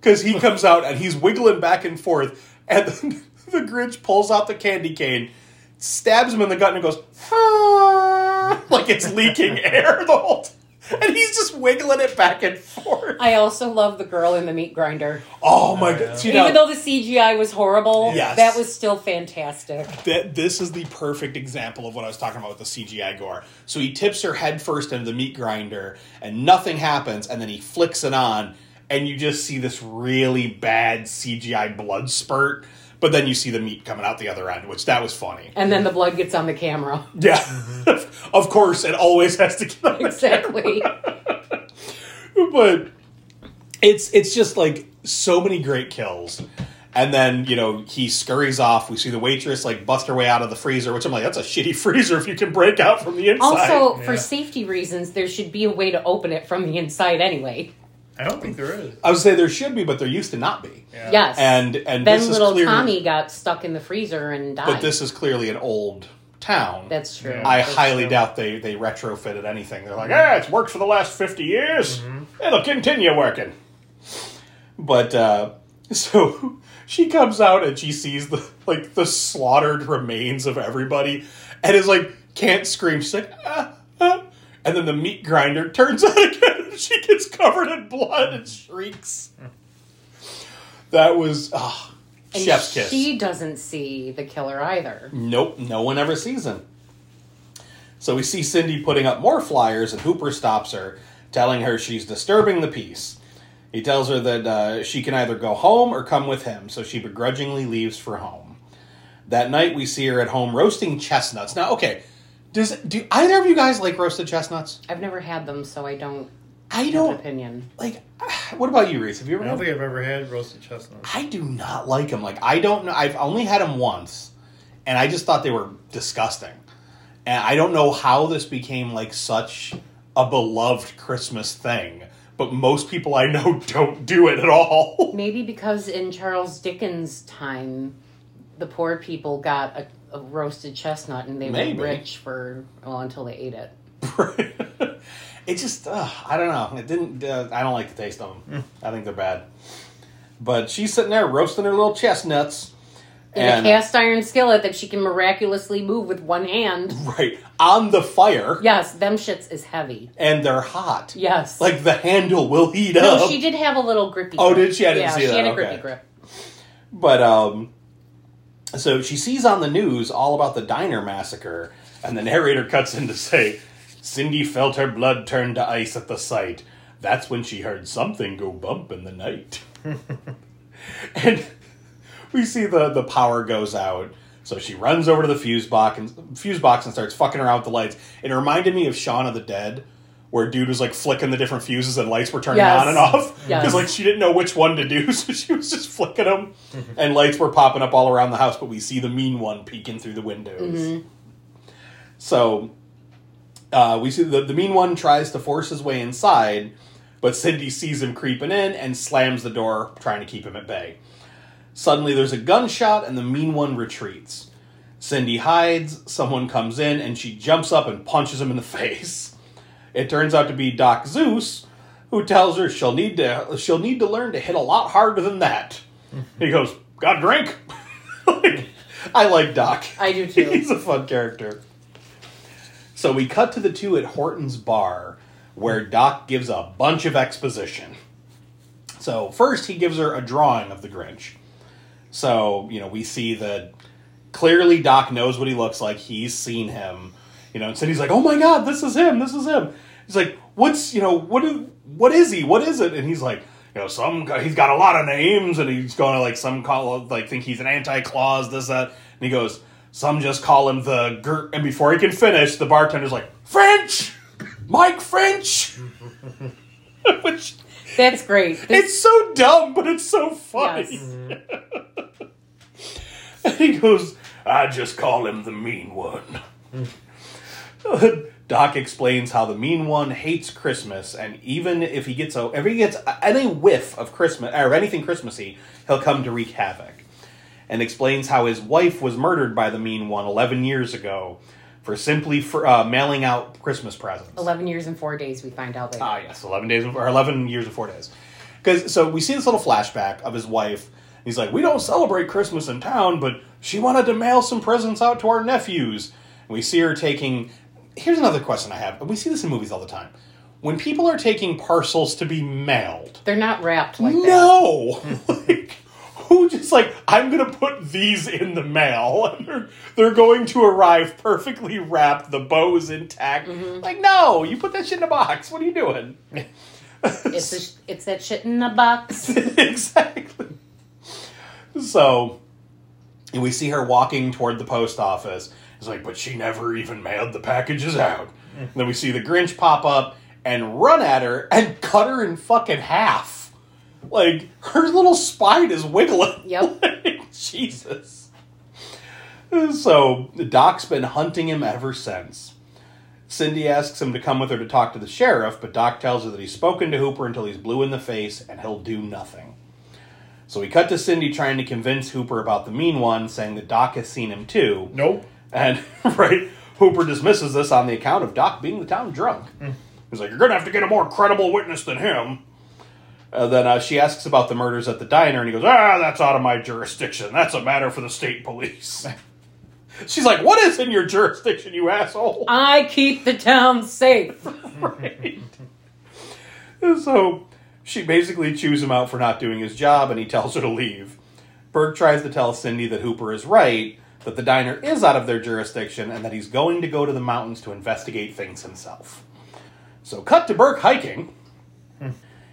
because he comes out and he's wiggling back and forth, and then the Grinch pulls out the candy cane, stabs him in the gut, and goes "Ah," like it's leaking air the whole time, and he's just wiggling it back and forth. I also love the girl in the meat grinder. Oh my yeah. god! See, Even now, though the CGI was horrible, Yes. that was still fantastic. that this is the perfect example of what I was talking about with the CGI gore. So he tips her head first into the meat grinder, and nothing happens, and then he flicks it on, and you just see this really bad CGI blood spurt. But then you see the meat coming out the other end, which that was funny. And then the blood gets on the camera. Yeah, of course, it always has to get on the Exactly. but it's it's just like so many great kills. And then, you know, he scurries off. We see the waitress like bust her way out of the freezer, which I'm like, that's a shitty freezer if you can break out from the inside. Also, for safety reasons, there should be a way to open it from the inside anyway. I don't think there is. I would say there should be, but there used to not be. Yeah. Yes. And and then this is little clearly, Tommy got stuck in the freezer and died. but this is clearly an old town. That's true. Yeah. I That's highly true. doubt they they retrofitted anything. They're like, ah, it's worked for the last fifty years. It'll continue working. But uh, so she comes out and she sees the like the slaughtered remains of everybody, and is like can't scream. She's like, ah. And then the meat grinder turns on again. and She gets covered in blood and shrieks. That was ah, And chef's kiss. She doesn't see the killer either. Nope, no one ever sees him. So we see Cindy putting up more flyers, and Hooper stops her, telling her she's disturbing the peace. He tells her that uh, she can either go home or come with him, so she begrudgingly leaves for home. That night, we see her at home roasting chestnuts. Now, okay, does do either of you guys like roasted chestnuts? I've never had them, so I don't I have an don't opinion. like. What about you, Reese? Have you ever? I don't had think I've ever had roasted chestnuts. I do not like them. Like I don't know. I've only had them once, and I just thought they were disgusting. And I don't know how this became like such a beloved Christmas thing. But most people I know don't do it at all. Maybe because in Charles Dickens' time, the poor people got a, a roasted chestnut and they Maybe. were rich for well until they ate it. it just uh, I don't know. It didn't. Uh, I don't like the taste of them. I think they're bad. But she's sitting there roasting her little chestnuts. In and- a cast iron skillet that she can miraculously move with one hand. right on the fire, Yes, them shits is heavy. and they're hot. Yes. Like the handle will heat no, up. she did have a little grippy. Oh, did she? I didn't yeah, see she that. had a Okay. grippy grip. But um, so she sees on the news all about the diner massacre, and the narrator cuts in to say, "Cindy felt her blood turn to ice at the sight. That's when she heard something go bump in the night." and we see the the power goes out. So she runs over to the fuse box and fuse box and starts fucking around with the lights. It reminded me of Shaun of the Dead, where dude was like flicking the different fuses and lights were turning Yes. on and off because Yes. like she didn't know which one to do, so she was just flicking them, and lights were popping up all around the house. But we see the mean one peeking through the windows. So uh, we see the the mean one tries to force his way inside, but Cindy sees him creeping in and slams the door, trying to keep him at bay. Suddenly, there's a gunshot, and the mean one retreats. Cindy hides, someone comes in, and she jumps up and punches him in the face. It turns out to be Doc Zeus, who tells her she'll need to she'll need to learn to hit a lot harder than that. he goes, "Got a drink?" Like, I like Doc. I do too. He's a fun character. So we cut to the two at Horton's bar, where Doc gives a bunch of exposition. So first, he gives her a drawing of the Grinch. So you know we see that Clearly, Doc knows what he looks like. He's seen him. You know, and so he's like, "Oh my God, this is him! This is him!" He's like, "What's you know what? Is, what is he? What is it?" And he's like, "You know, some guy- he's got a lot of names, and he's going to like some call like think he's an anti claus, this that." And he goes, "Some just call him the Gert." And before he can finish, the bartender's like, "French, Mike French," which That's great. This- it's so dumb, but it's so funny. yes. And he goes, I just call him the mean one. Doc explains how the mean one hates Christmas, and even if he gets a, if he gets any whiff of Christmas or anything Christmassy, he'll come to wreak havoc. And explains how his wife was murdered by the mean one 11 years ago for simply for, uh, mailing out Christmas presents. 11 years and four days, we find out later. Ah, yes, eleven days or eleven years and four days. Because so we see this little flashback of his wife. He's like, "We don't celebrate Christmas in town, but she wanted to mail some presents out to our nephews." And we see her taking. Here's another question I have. We see this in movies all the time. When people are taking parcels to be mailed, They're not wrapped like that. no, like who just like I'm gonna put these in the mail and they're, they're going to arrive perfectly wrapped, the bow's intact. Mm-hmm. Like no, you put that shit in a box. What are you doing? It's, a, it's that shit in a box. exactly. So, and we see her walking toward the post office. It's like, but she never even mailed the packages out. And then we see the Grinch pop up and run at her and cut her in fucking half. Like her little spine is wiggling. Yep. Like, Jesus. So Doc's been hunting him ever since. Cindy asks him to come with her to talk to the sheriff, but Doc tells her that he's spoken to Hooper until he's blue in the face and he'll do nothing. So we cut to Cindy trying to convince Hooper about the mean one, saying that Doc has seen him too. Nope. And, right, Hooper dismisses this on the account of Doc being the town drunk. He's like, You're going to have to get a more credible witness than him. And then uh, she asks about the murders at the diner, and he goes, Ah, that's out of my jurisdiction. That's a matter for the state police. She's like, What is in your jurisdiction, you asshole? I keep the town safe. right. So she basically chews him out for not doing his job, and he tells her to leave. Burke tries to tell Cindy that Hooper is right, that the diner is out of their jurisdiction, and that he's going to go to the mountains to investigate things himself. So, cut to Burke hiking.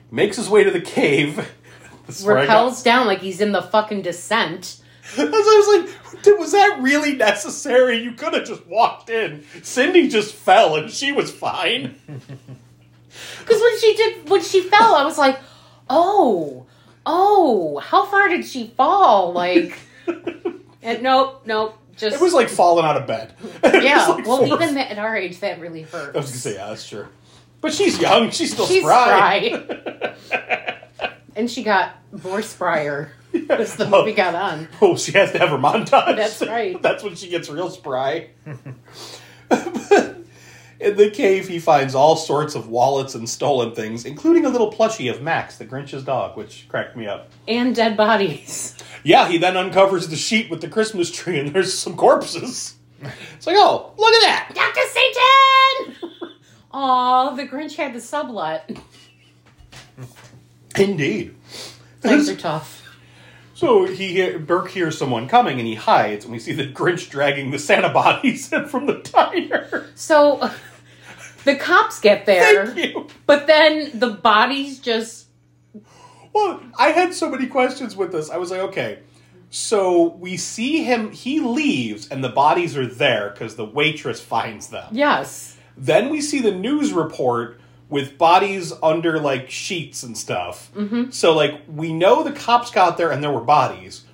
Makes his way to the cave. This is where I got- Repels down like he's in the fucking descent. As I was like, was that really necessary? You could have just walked in. Cindy just fell and she was fine. Because when she did, when she fell, I was like, oh, oh, how far did she fall? Like, and nope, nope, just It was like falling out of bed. Yeah. like well, four- even at our age, that really hurts. I was gonna say, yeah, that's true. But she's young. She's still She's spry. spry. and she got more spryer as the Oh. movie got on. Oh, she has to have her montage. That's right. That's when she gets real spry. In the cave, he finds all sorts of wallets and stolen things, including a little plushie of Max, the Grinch's dog, which cracked me up. And dead bodies. Yeah, he then uncovers the sheet with the Christmas tree, and there's some corpses. It's like, oh, look at that! Dr. Satan! Aw, the Grinch had the sublet. Indeed. Things are tough. So he Burke hears someone coming and he hides, and we see the Grinch dragging the Santa bodies in from the diner. So the cops get there, Thank you. but then the bodies just Well, I had so many questions with this. I was like, okay, so we see him, he leaves, and the bodies are there because the waitress finds them. yes. Then we see the news report with bodies under like sheets and stuff. Mm-hmm. So, like, we know the cops got there and there were bodies.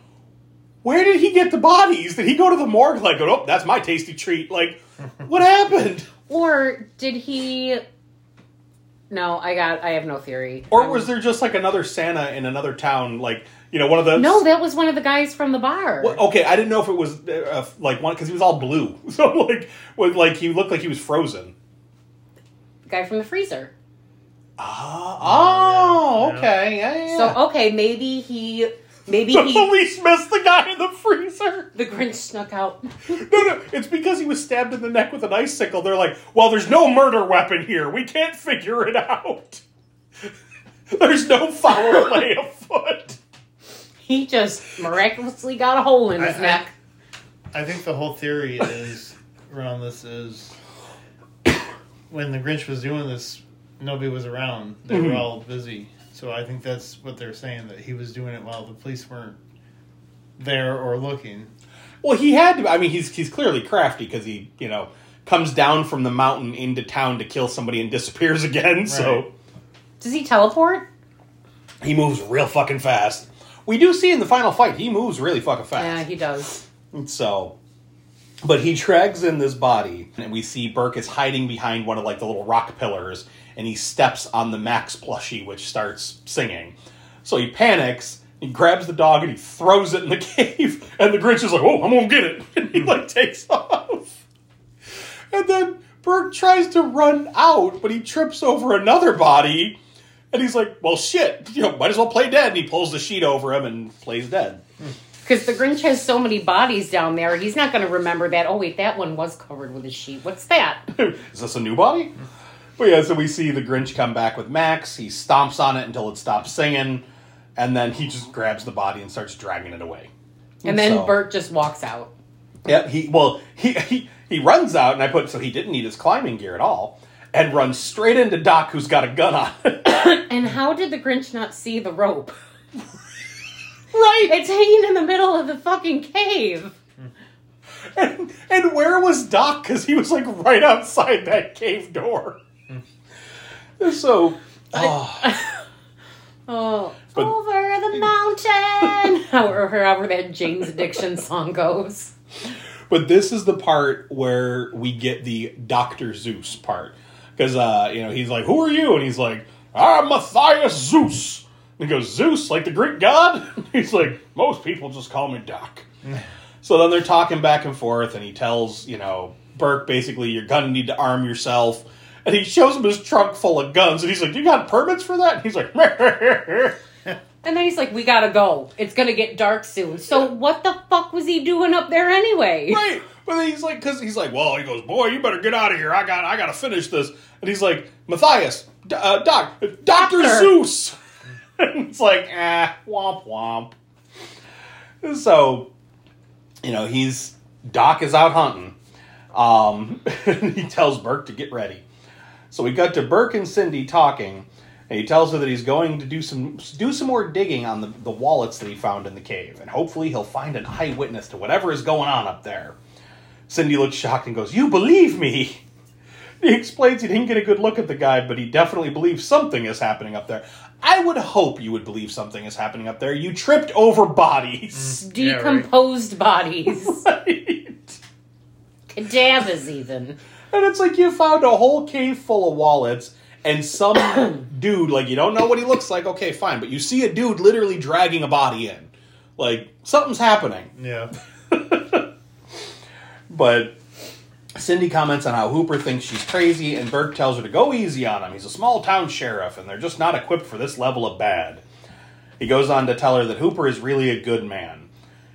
Where did he get the bodies? Did he go to the morgue like, oh, that's my tasty treat? Like, what happened? Or did he? No, I got. I have no theory. Or I'm- was there just like another Santa in another town, like you know, one of the No, that was one of the guys from the bar. Well, okay, I didn't know if it was uh, like one because he was all blue, so like, was, like he looked like he was frozen. The guy from the freezer. Ah, oh, Yeah. okay, yeah, yeah. So okay, maybe he, maybe the he, police missed the guy in the freezer. the Grinch snuck out. No, no, it's because he was stabbed in the neck with an icicle. They're like, well, there's no murder weapon here. We can't figure it out. There's no foul play afoot. He just miraculously got a hole in his I- I- neck. I think the whole theory is around this is when the Grinch was doing this, nobody was around. They Mhm. were all busy. So I think that's what they're saying that he was doing it while the police weren't there or looking. Well, he had to. I mean, he's he's clearly crafty because he, you know, comes down from the mountain into town to kill somebody and disappears again. So Does he teleport? he moves real fucking fast. We do see in the final fight he moves really fucking fast. Yeah, he does. So, but he drags in this body, and we see Burke is hiding behind one of like the little rock pillars, and he steps on the Max plushie, which starts singing. So he panics. He grabs the dog and he throws it in the cave, and the Grinch is like, "Oh, I'm gonna get it!" And he like takes off. And then Burke tries to run out, but he trips over another body, and he's like, "Well, shit! You know, might as well play dead." And he pulls the sheet over him and plays dead. Hmm. Because the Grinch has so many bodies down there, he's not going to remember that. Oh, wait, that one was covered with a sheet. What's that? Is this a new body? But yeah, so we see the Grinch come back with Max. He stomps on it until it stops singing, and then he just grabs the body and starts dragging it away. And then So- Bert just walks out. Yep. He well he, he he runs out, and I put so he didn't need his climbing gear at all, and runs straight into Doc, who's got a gun on. And how did the Grinch not see the rope? right. It's hanging in the middle of the fucking cave. And, and where was Doc? Because he was like right outside that cave door. So. oh. Oh, But- over the mountain. or however that Jane's Addiction song goes. But this is the part where we get the Doctor Zeus part because uh, you know he's like, "Who are you?" and he's like, "I'm Matthias Zeus." And he goes, "Zeus, like the Greek god?" he's like, "Most people just call me Doc." so then they're talking back and forth, and he tells you know Burke basically, "You're gonna need to arm yourself." And he shows him his trunk full of guns, and he's like, "You got permits for that?" And he's like, And then he's like, we gotta go. It's gonna get dark soon. So what the fuck was he doing up there anyway? right. But then he's like, because he's like, well, he goes, boy, you better get out of here. I got, I got to finish this. And he's like, Matthias, D- uh, Doc, Doctor Doctor. Zeus. it's like, ah, womp womp. So, you know, he's Doc is out hunting. Um, he tells Burke to get ready. So we got to Burke and Cindy talking, and he tells her that he's going to do some do some more digging on the, the wallets that he found in the cave, and hopefully he'll find an eyewitness to whatever is going on up there. Cindy looks shocked and goes, "You believe me?" He explains he didn't get a good look at the guy, but he definitely believes something is happening up there. I would hope you would believe something is happening up there. You tripped over bodies. Mm, mm, yeah. Decomposed bodies. Right? Cadavers, even. And it's like you found a whole cave full of wallets and some dude, like you don't know what he looks like, okay, fine, but you see a dude literally dragging a body in. Like something's happening. Yeah. But Cindy comments on how Hooper thinks she's crazy, and Burke tells her to go easy on him. He's a small town sheriff, and they're just not equipped for this level of bad. He goes on to tell her that Hooper is really a good man.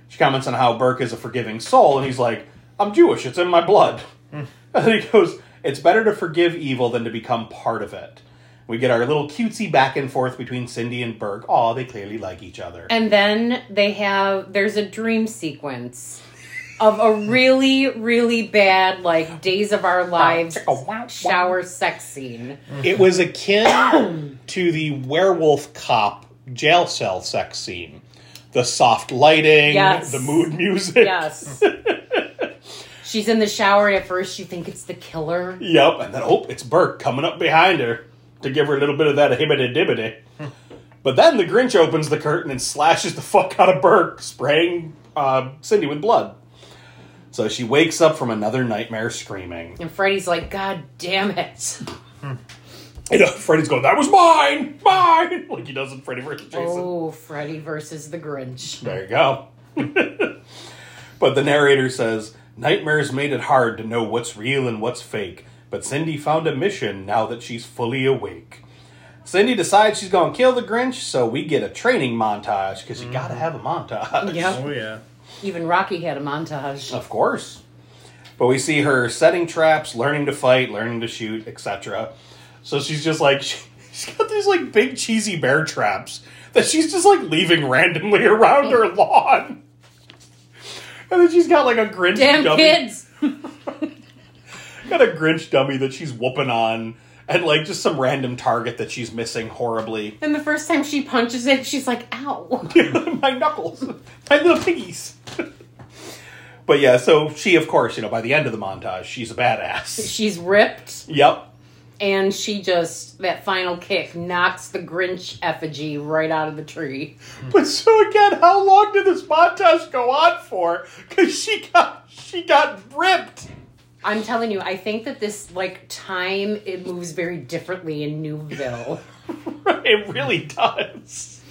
She comments on how Burke is a forgiving soul, and he's like, I'm Jewish, it's in my blood. And he goes, It's better to forgive evil than to become part of it. We get our little cutesy back and forth between Cindy and Burke. Aw, they clearly like each other. And then they have there's a dream sequence of a really, really bad like Days of Our Lives shower sex scene. It was akin to the werewolf cop jail cell sex scene. The soft lighting, Yes. the mood music. Yes. She's in the shower, and at first you think it's the killer. Yep, and then oh, it's Burke coming up behind her to give her a little bit of that hibbity dibbity. but then the Grinch opens the curtain and slashes the fuck out of Burke, spraying uh, Cindy with blood. So she wakes up from another nightmare screaming. And Freddy's like, God damn it. And uh, Freddy's going, That was mine! Mine! Like he does in Freddy vs. Jason. Oh, Freddy versus the Grinch. There you go. but the narrator says nightmares made it hard to know what's real and what's fake, but Cindy found a mission now that she's fully awake. Cindy decides she's going to kill the Grinch, so we get a training montage because you got to have a montage. Yep. Oh yeah. Even Rocky had a montage. Of course. But we see her setting traps, learning to fight, learning to shoot, etc. So she's just like she's got these like big cheesy bear traps that she's just like leaving randomly around her lawn. And then she's got like a Grinch Damn dummy. kids. Got a Grinch dummy that she's whooping on, and like just some random target that she's missing horribly. And the first time she punches it, she's like, ow. my knuckles, my little piggies. but yeah, so she, of course, you know, by the end of the montage, she's a badass. She's ripped, Yep. and she just, that final kick knocks the Grinch effigy right out of the tree. But so again, how long did this montage go on for? Because she got she got ripped. I'm telling you, I think that this, like, time, it moves very differently in Newville. it really does.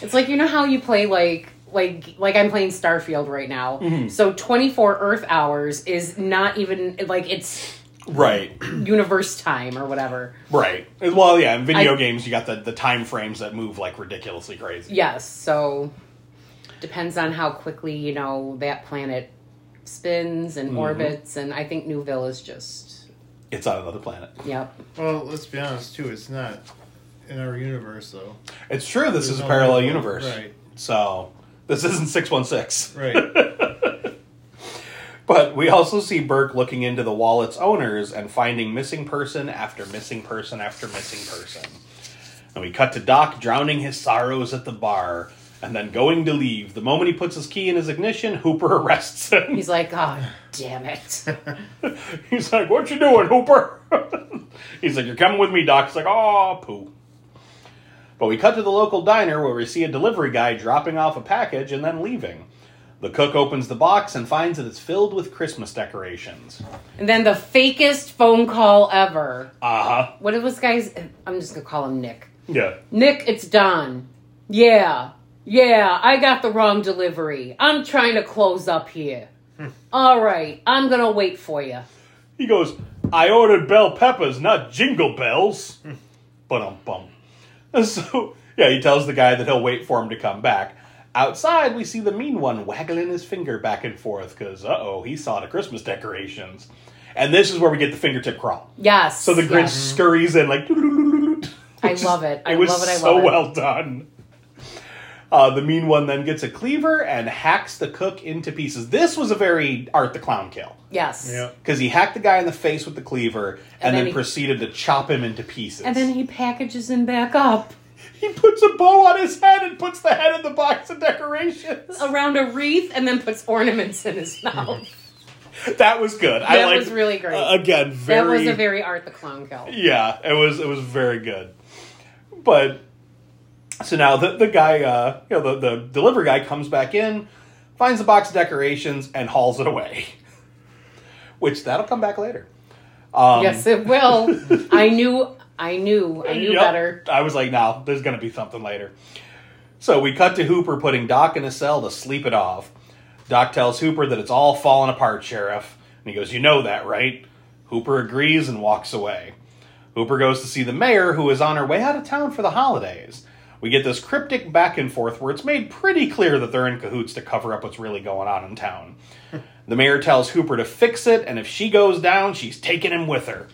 It's like, you know how you play, like, like like I'm playing Starfield right now. Mm-hmm. So 24 Earth hours is not even like it's Right, universe time or whatever. right. Well, yeah, in video I- games, you got the, the time frames that move like ridiculously crazy. Yes, so depends on how quickly, you know, that planet spins and Mm-hmm. orbits and I think Newville is just It's on another planet. yep. Well, let's be honest too. It's not in our universe though. It's true. This There's is a no parallel Newville. universe. Right. So this isn't six one six. Right. But we also see Burke looking into the wallet's owners and finding missing person after missing person after missing person. And we cut to Doc drowning his sorrows at the bar and then going to leave. The moment he puts his key in his ignition, Hooper arrests him. He's like, "God damn it." He's like, What you doing, Hooper? He's like, You're coming with me, Doc. He's like, Oh, poo. But we cut to the local diner where we see a delivery guy dropping off a package and then leaving. The cook opens the box and finds that it's filled with Christmas decorations. and then the fakest phone call ever. Uh huh. What was guys I'm just going to call him Nick. Yeah. Nick, it's Don. Yeah. Yeah, I got the wrong delivery. I'm trying to close up here. All right, I'm going to wait for you. He goes, I ordered bell peppers, not jingle bells. but um bum. So yeah, he tells the guy that he'll wait for him to come back. Outside, we see the mean one waggling his finger back and forth because uh oh, he saw the Christmas decorations. And this is where we get the fingertip crawl. Yes. So the Grinch yes. scurries in like. I love it. I it was love it, I so love it. So well done. Uh, the mean one then gets a cleaver and hacks the cook into pieces. This was a very Art the Clown kill Yes. yeah. because he hacked the guy in the face with the cleaver and, And then, then he- proceeded to chop him into pieces. And then he packages him back up he puts a bow on his head and puts the head in the box of decorations. around a wreath and then puts ornaments in his mouth. That was good. I That liked- was really great. uh, again, that was a very Art the Clown kill. yeah, it was. It was very good. But so now the the guy, uh, you know, the the delivery guy comes back in, finds the box of decorations, and hauls it away. Which that'll come back later. Um, yes, it will. I knew. I knew. I knew Yep. better. I was like, no, there's going to be something later. So we cut to Hooper putting Doc in a cell to sleep it off. Doc tells Hooper that it's all falling apart, Sheriff. And he goes, You know that, right? Hooper agrees and walks away. Hooper goes to see the mayor, who is on her way out of town for the holidays. We get this cryptic back and forth where it's made pretty clear that they're in cahoots to cover up what's really going on in town. the mayor tells Hooper to fix it, and if she goes down, she's taking him with her.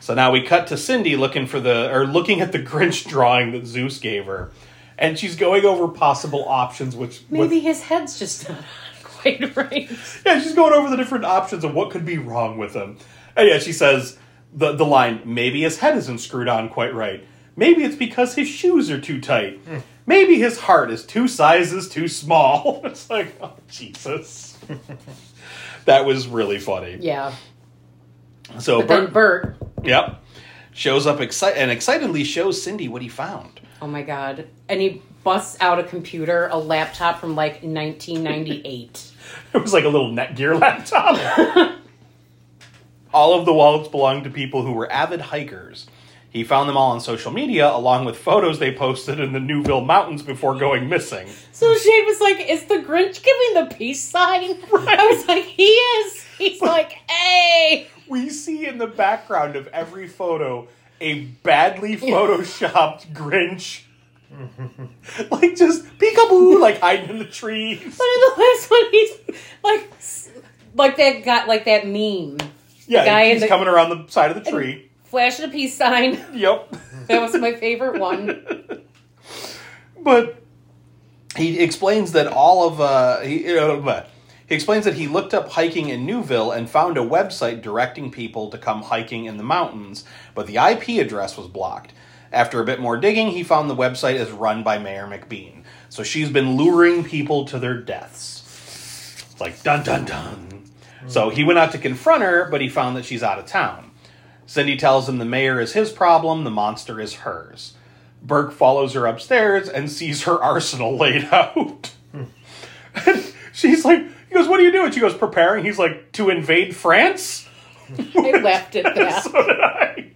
So now we cut to Cindy looking for the or looking at the Grinch drawing that Zeus gave her, and she's going over possible options. Which Maybe with- his head's just not quite right. yeah, she's going over the different options of what could be wrong with him. And yeah, she says the the line maybe his head isn't screwed on quite right. Maybe it's because his shoes are too tight. Hmm. Maybe his heart is two sizes too small. it's like oh Jesus. that was really funny. Yeah. So But then Bert- Bert. Yep. Shows up exci- and excitedly shows Cindy what he found. Oh my god. And he busts out a computer, a laptop from like 1998. It was like a little Netgear laptop. all of the wallets belonged to people who were avid hikers. He found them all on social media, along with photos they posted in the Newville Mountains before going missing. so Shane was like, Is the Grinch giving the peace sign? I was like, He is. He's like, Hey. We see in the background of every photo a badly photoshopped Grinch. like just peekaboo, like hiding in the trees. But in the last one, he's like, like that got like that meme, Yeah, guy in he's the- coming around the side of the tree. Flashing a peace sign. Yep. That was my favorite one. But he explains that all of uh, he, but He explains that he looked up hiking in Newville and found a website directing people to come hiking in the mountains, but the IP address was blocked. After a bit more digging, he found the website is run by Mayor McBean. So she's been luring people to their deaths. It's like dun dun dun. So he went out to confront her, but he found that she's out of town. Cindy tells him the mayor is his problem, the monster is hers. Burke follows her upstairs and sees her arsenal laid out. And she's like, he goes, What are you doing? She goes, Preparing. He's like, To invade France? I laughed at that. so did I.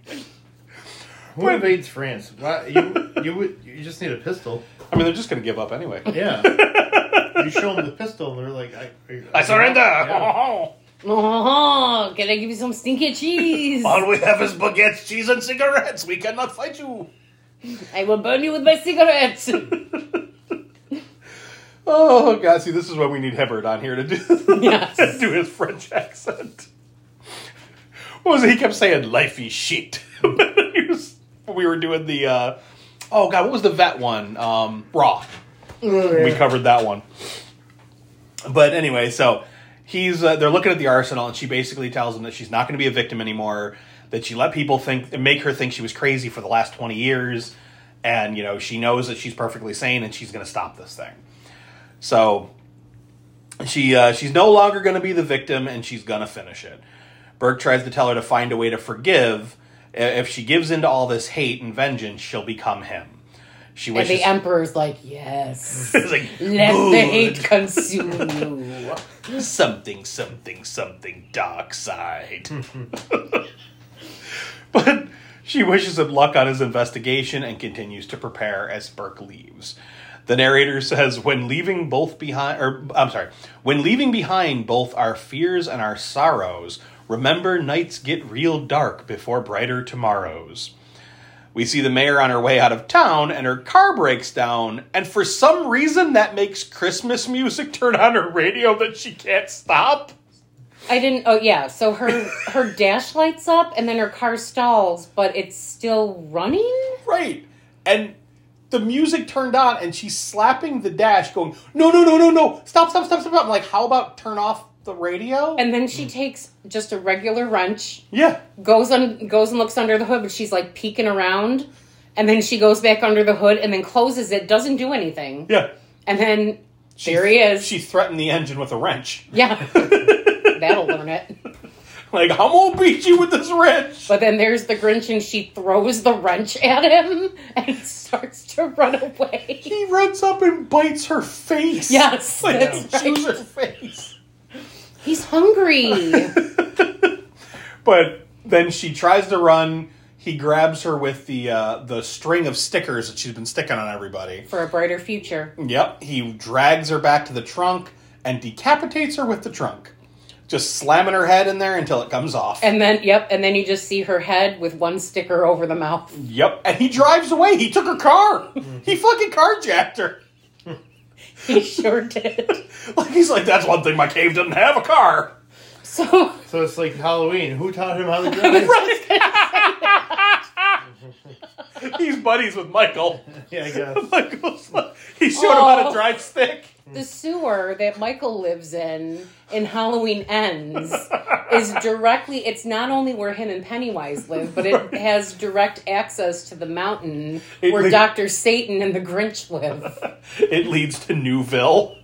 Who invades France? Why, you you would you just need a pistol. I mean, they're just going to give up anyway. Yeah. you show them the pistol, and they're like, "I, I, I surrender! Yeah. Oh, can I give you some stinky cheese? All we have is baguettes, cheese, and cigarettes. We cannot fight you. I will burn you with my cigarettes. Oh god, see, this is why we need Hibbert on here to do Yes. do his French accent. What was it? He kept saying "life is shit." Was- we were doing the uh, oh god, what was the vet one? Um, Raw. We covered that one. But anyway, so he's uh, they're looking at the arsenal, and she basically tells him that she's not going to be a victim anymore. That she let people think make her think she was crazy for the last twenty years, and you know she knows that she's perfectly sane, and she's going to stop this thing. So she uh, she's no longer going to be the victim, and she's going to finish it. Burke tries to tell her to find a way to forgive. If she gives into all this hate and vengeance, she'll become him. She and wishes. the emperor's like, yes. Like, Let the hate consume you. something, something, something dark side. but she wishes him luck on his investigation and continues to prepare as Burke leaves. The narrator says, "When leaving both behind, or I'm sorry, when leaving behind both our fears and our sorrows, remember nights get real dark before brighter tomorrows." We see the mayor on her way out of town, and her car breaks down. And for some reason, that makes Christmas music turn on her radio that she can't stop. I didn't. Oh yeah. So her her dash lights up, and then her car stalls, but it's still running. Right. And the music turned on, and she's slapping the dash, going, No, no, no, no, no. Stop, stop, stop, stop. I'm like, How about turn off the radio? And then she takes just a regular wrench, yeah. goes on, goes and looks under the hood, but she's like peeking around, and then she goes back under the hood and then closes it. Doesn't do anything. Yeah. And then She- there he is. She threatened the engine with a wrench. yeah, that'll learn it. Like, I'm gonna beat you with this wrench. But then there's the Grinch, and she throws the wrench at him and starts to run away. he runs up and bites her face. Yes, Like, that's right. her face. He's hungry. But then she tries to run. He grabs her with the uh, the string of stickers that she's been sticking on everybody. For a brighter future. Yep. He drags her back to the trunk and decapitates her with the trunk. Just slamming her head in there until it comes off. And then, yep, and then you just see her head with one sticker over the mouth. yep. And he drives away. He took her car. he fucking carjacked her. He sure did. Like he's like, that's one thing my cave doesn't have a car. So, So it's like Halloween. Who taught him how to drive? He's buddies with Michael. yeah, I guess. Michael's he showed him how to Oh. drive stick. The sewer that Michael lives in in Halloween Ends is directly, it's not only where him and Pennywise live, but it has direct access to the mountain It where li- Dr. Satan and the Grinch live. It leads to Newville.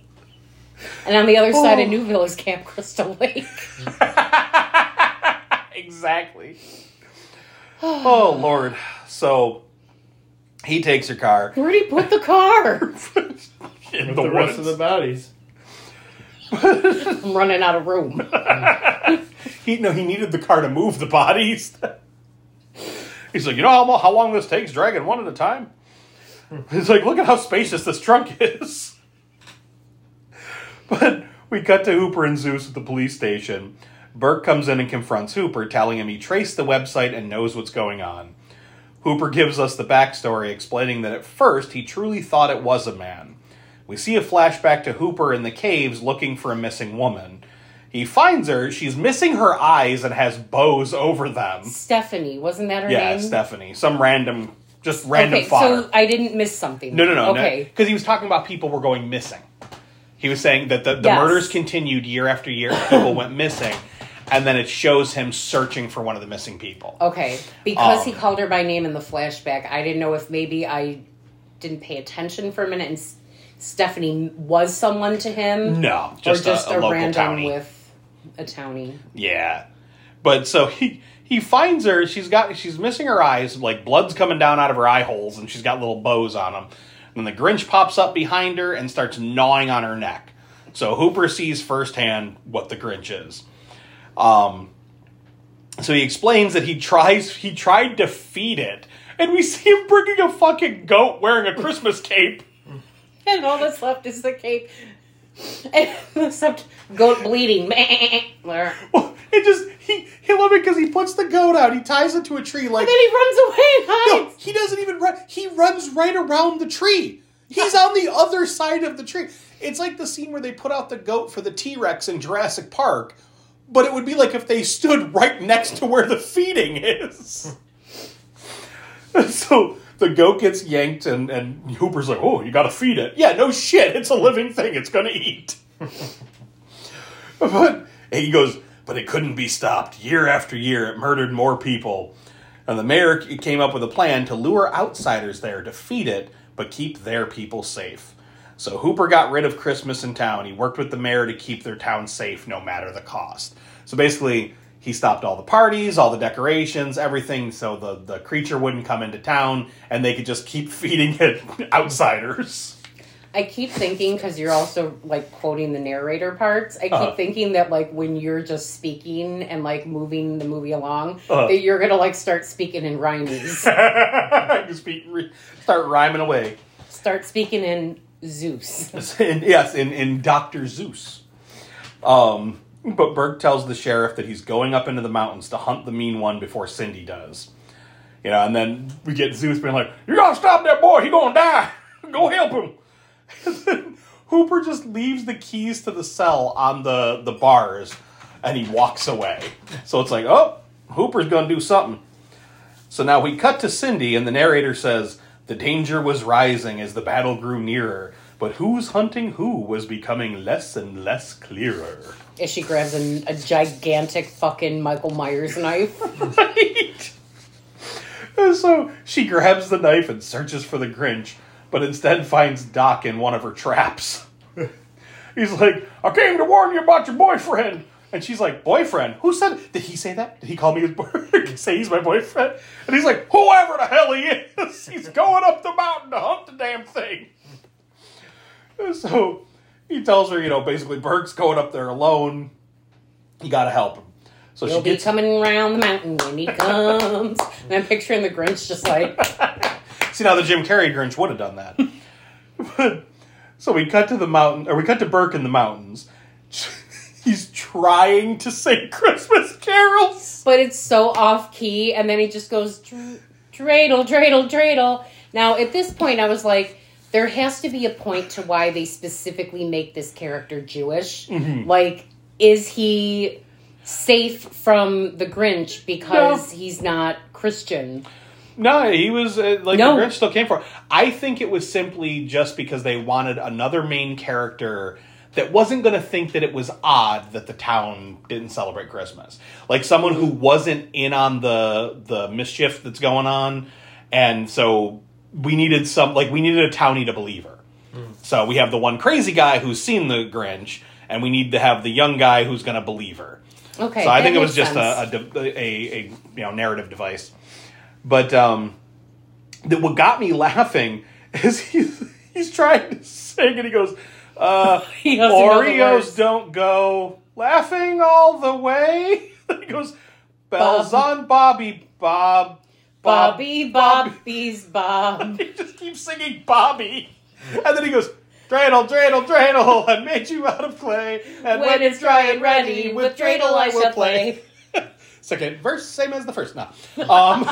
And on the other oh. side Oh. of Newville is Camp Crystal Lake. exactly. oh Lord. So he takes her car Where'd he put the car? in With the, the rest of the bodies. I'm running out of room. He no, he needed the car to move the bodies. He's like, you know how, how long this takes dragging one at a time. He's like, look at how spacious this trunk is. But we cut to Hooper and Zeus at the police station. Burke comes in and confronts Hooper, telling him he traced the website and knows what's going on. Hooper gives us the backstory, explaining that at first he truly thought it was a man. We see a flashback to Hooper in the caves looking for a missing woman. He finds her, she's missing her eyes and has bows over them. Stephanie, wasn't that her Yeah, name? Yeah, Stephanie. Some random, just random okay, fodder. so I didn't miss something. no, no, no. Okay. Because he was talking about people were going missing. He He was saying that the, the Yes. murders continued year after year. People went missing, and then it shows him searching for one of the missing people. Okay, because he Um, called her by name in the flashback, I didn't know if maybe I didn't pay attention for a minute and Stephanie was someone to him. No, just, or just a, a, a local random townie. with a townie. Yeah. But so he he finds her, she's got she's missing her eyes, like blood's coming down out of her eye holes and she's got little bows on them. And the Grinch pops up behind her and starts gnawing on her neck. So Hooper sees firsthand what the Grinch is. Um so he explains that he tries he tried to feed it and we see him bringing a fucking goat wearing a Christmas cape. And all that's left is the cape. Except goat bleeding. Well, it just he he love it because he puts the goat out, he ties it to a tree like And then he runs away and No, he doesn't even run. He runs right around the tree. He's on the other side of the tree. It's like the scene where they put out the goat for the T Rex in Jurassic Park, but it would be like if they stood right next to where the feeding is. so the goat gets yanked, and, and Hooper's like, Oh, you gotta feed it. Yeah, no shit. It's a living thing. It's gonna eat. but he goes, But it couldn't be stopped. Year after year, it murdered more people. And the mayor came up with a plan to lure outsiders there to feed it, but keep their people safe. So Hooper got rid of Christmas in town. He worked with the mayor to keep their town safe no matter the cost. So basically, he stopped all the parties, all the decorations, everything, so the, the creature wouldn't come into town and they could just keep feeding it outsiders. I keep thinking because you're also like quoting the narrator parts. I keep Uh-huh. thinking that like when you're just speaking and like moving the movie along, Uh-huh. that you're gonna like start speaking in rhymes. be, re- start rhyming away. start speaking in Zeus. in, yes, in, in Dr. Zeus. Um, but Burke tells the sheriff that he's going up into the mountains to hunt the mean one before Cindy does. You know, and then we get Zeus being like, You gotta stop that boy, he gonna die. Go help him. Hooper just leaves the keys to the cell on the, the bars and he walks away. So it's like, oh, Hooper's gonna do something. So now we cut to Cindy, and the narrator says, The danger was rising as the battle grew nearer, but who's hunting who was becoming less and less clearer. As she grabs a, a gigantic fucking Michael Myers knife. Right? And so she grabs the knife and searches for the Grinch, but instead finds Doc in one of her traps. He's like, I came to warn you about your boyfriend. And she's like, boyfriend? Who said? Did he say that? Did he call me his boyfriend? say he's my boyfriend? And he's like, whoever the hell he is, he's going up the mountain to hunt the damn thing. So he tells her, you know, basically Burke's going up there alone. You got to help him. So He'll she be gets coming around the mountain when he comes. and I'm picturing the Grinch just like, See now the Jim Carrey Grinch would have done that. but so we cut to the mountain, or we cut to Burke in the mountains. He's trying to sing Christmas carols. but it's so off key, and then he just goes "Dr- dreidel, dreidel, dreidel. Now at this point, I was like, there has to be a point to why they specifically make this character Jewish. Mm-hmm. Like, is he safe from the Grinch because he's not Christian? No, he was uh, like No. the Grinch still came for. I think it was simply just because they wanted another main character that wasn't going to think that it was odd that the town didn't celebrate Christmas. Like someone who wasn't in on the the mischief that's going on, and so we needed some like we needed a townie to believe her. So we have the one crazy guy who's seen the Grinch, and we need to have the young guy who's going to believe her. Okay, So I think it was just a, a, sense. a, a you know narrative device. But um, the, what got me laughing is he's he's trying to sing and he goes, uh, He doesn't know the Oreos don't go laughing all the way. he goes, bells Bob. on Bobby Bob. Bob. Bobby, Bobby's Bob. He just keeps singing Bobby, and then he goes. Dreidel, dreidel, dreidel, I made you out of clay. And when it's dry and ready, with dreidel I shall play. Second verse, same as the first. No. Um,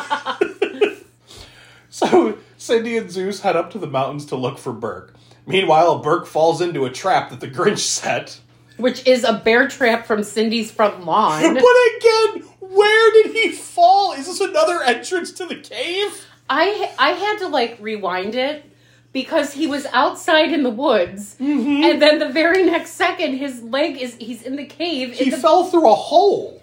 so Cindy and Zeus head up to the mountains to look for Burke. Meanwhile, Burke falls into a trap that the Grinch set. Which is a bear trap from Cindy's front lawn. But again, where did he fall? Is this another entrance to the cave? I I had to like rewind it because he was outside in the woods, and then the very next second, his leg is he's in the cave. He the, fell through a hole.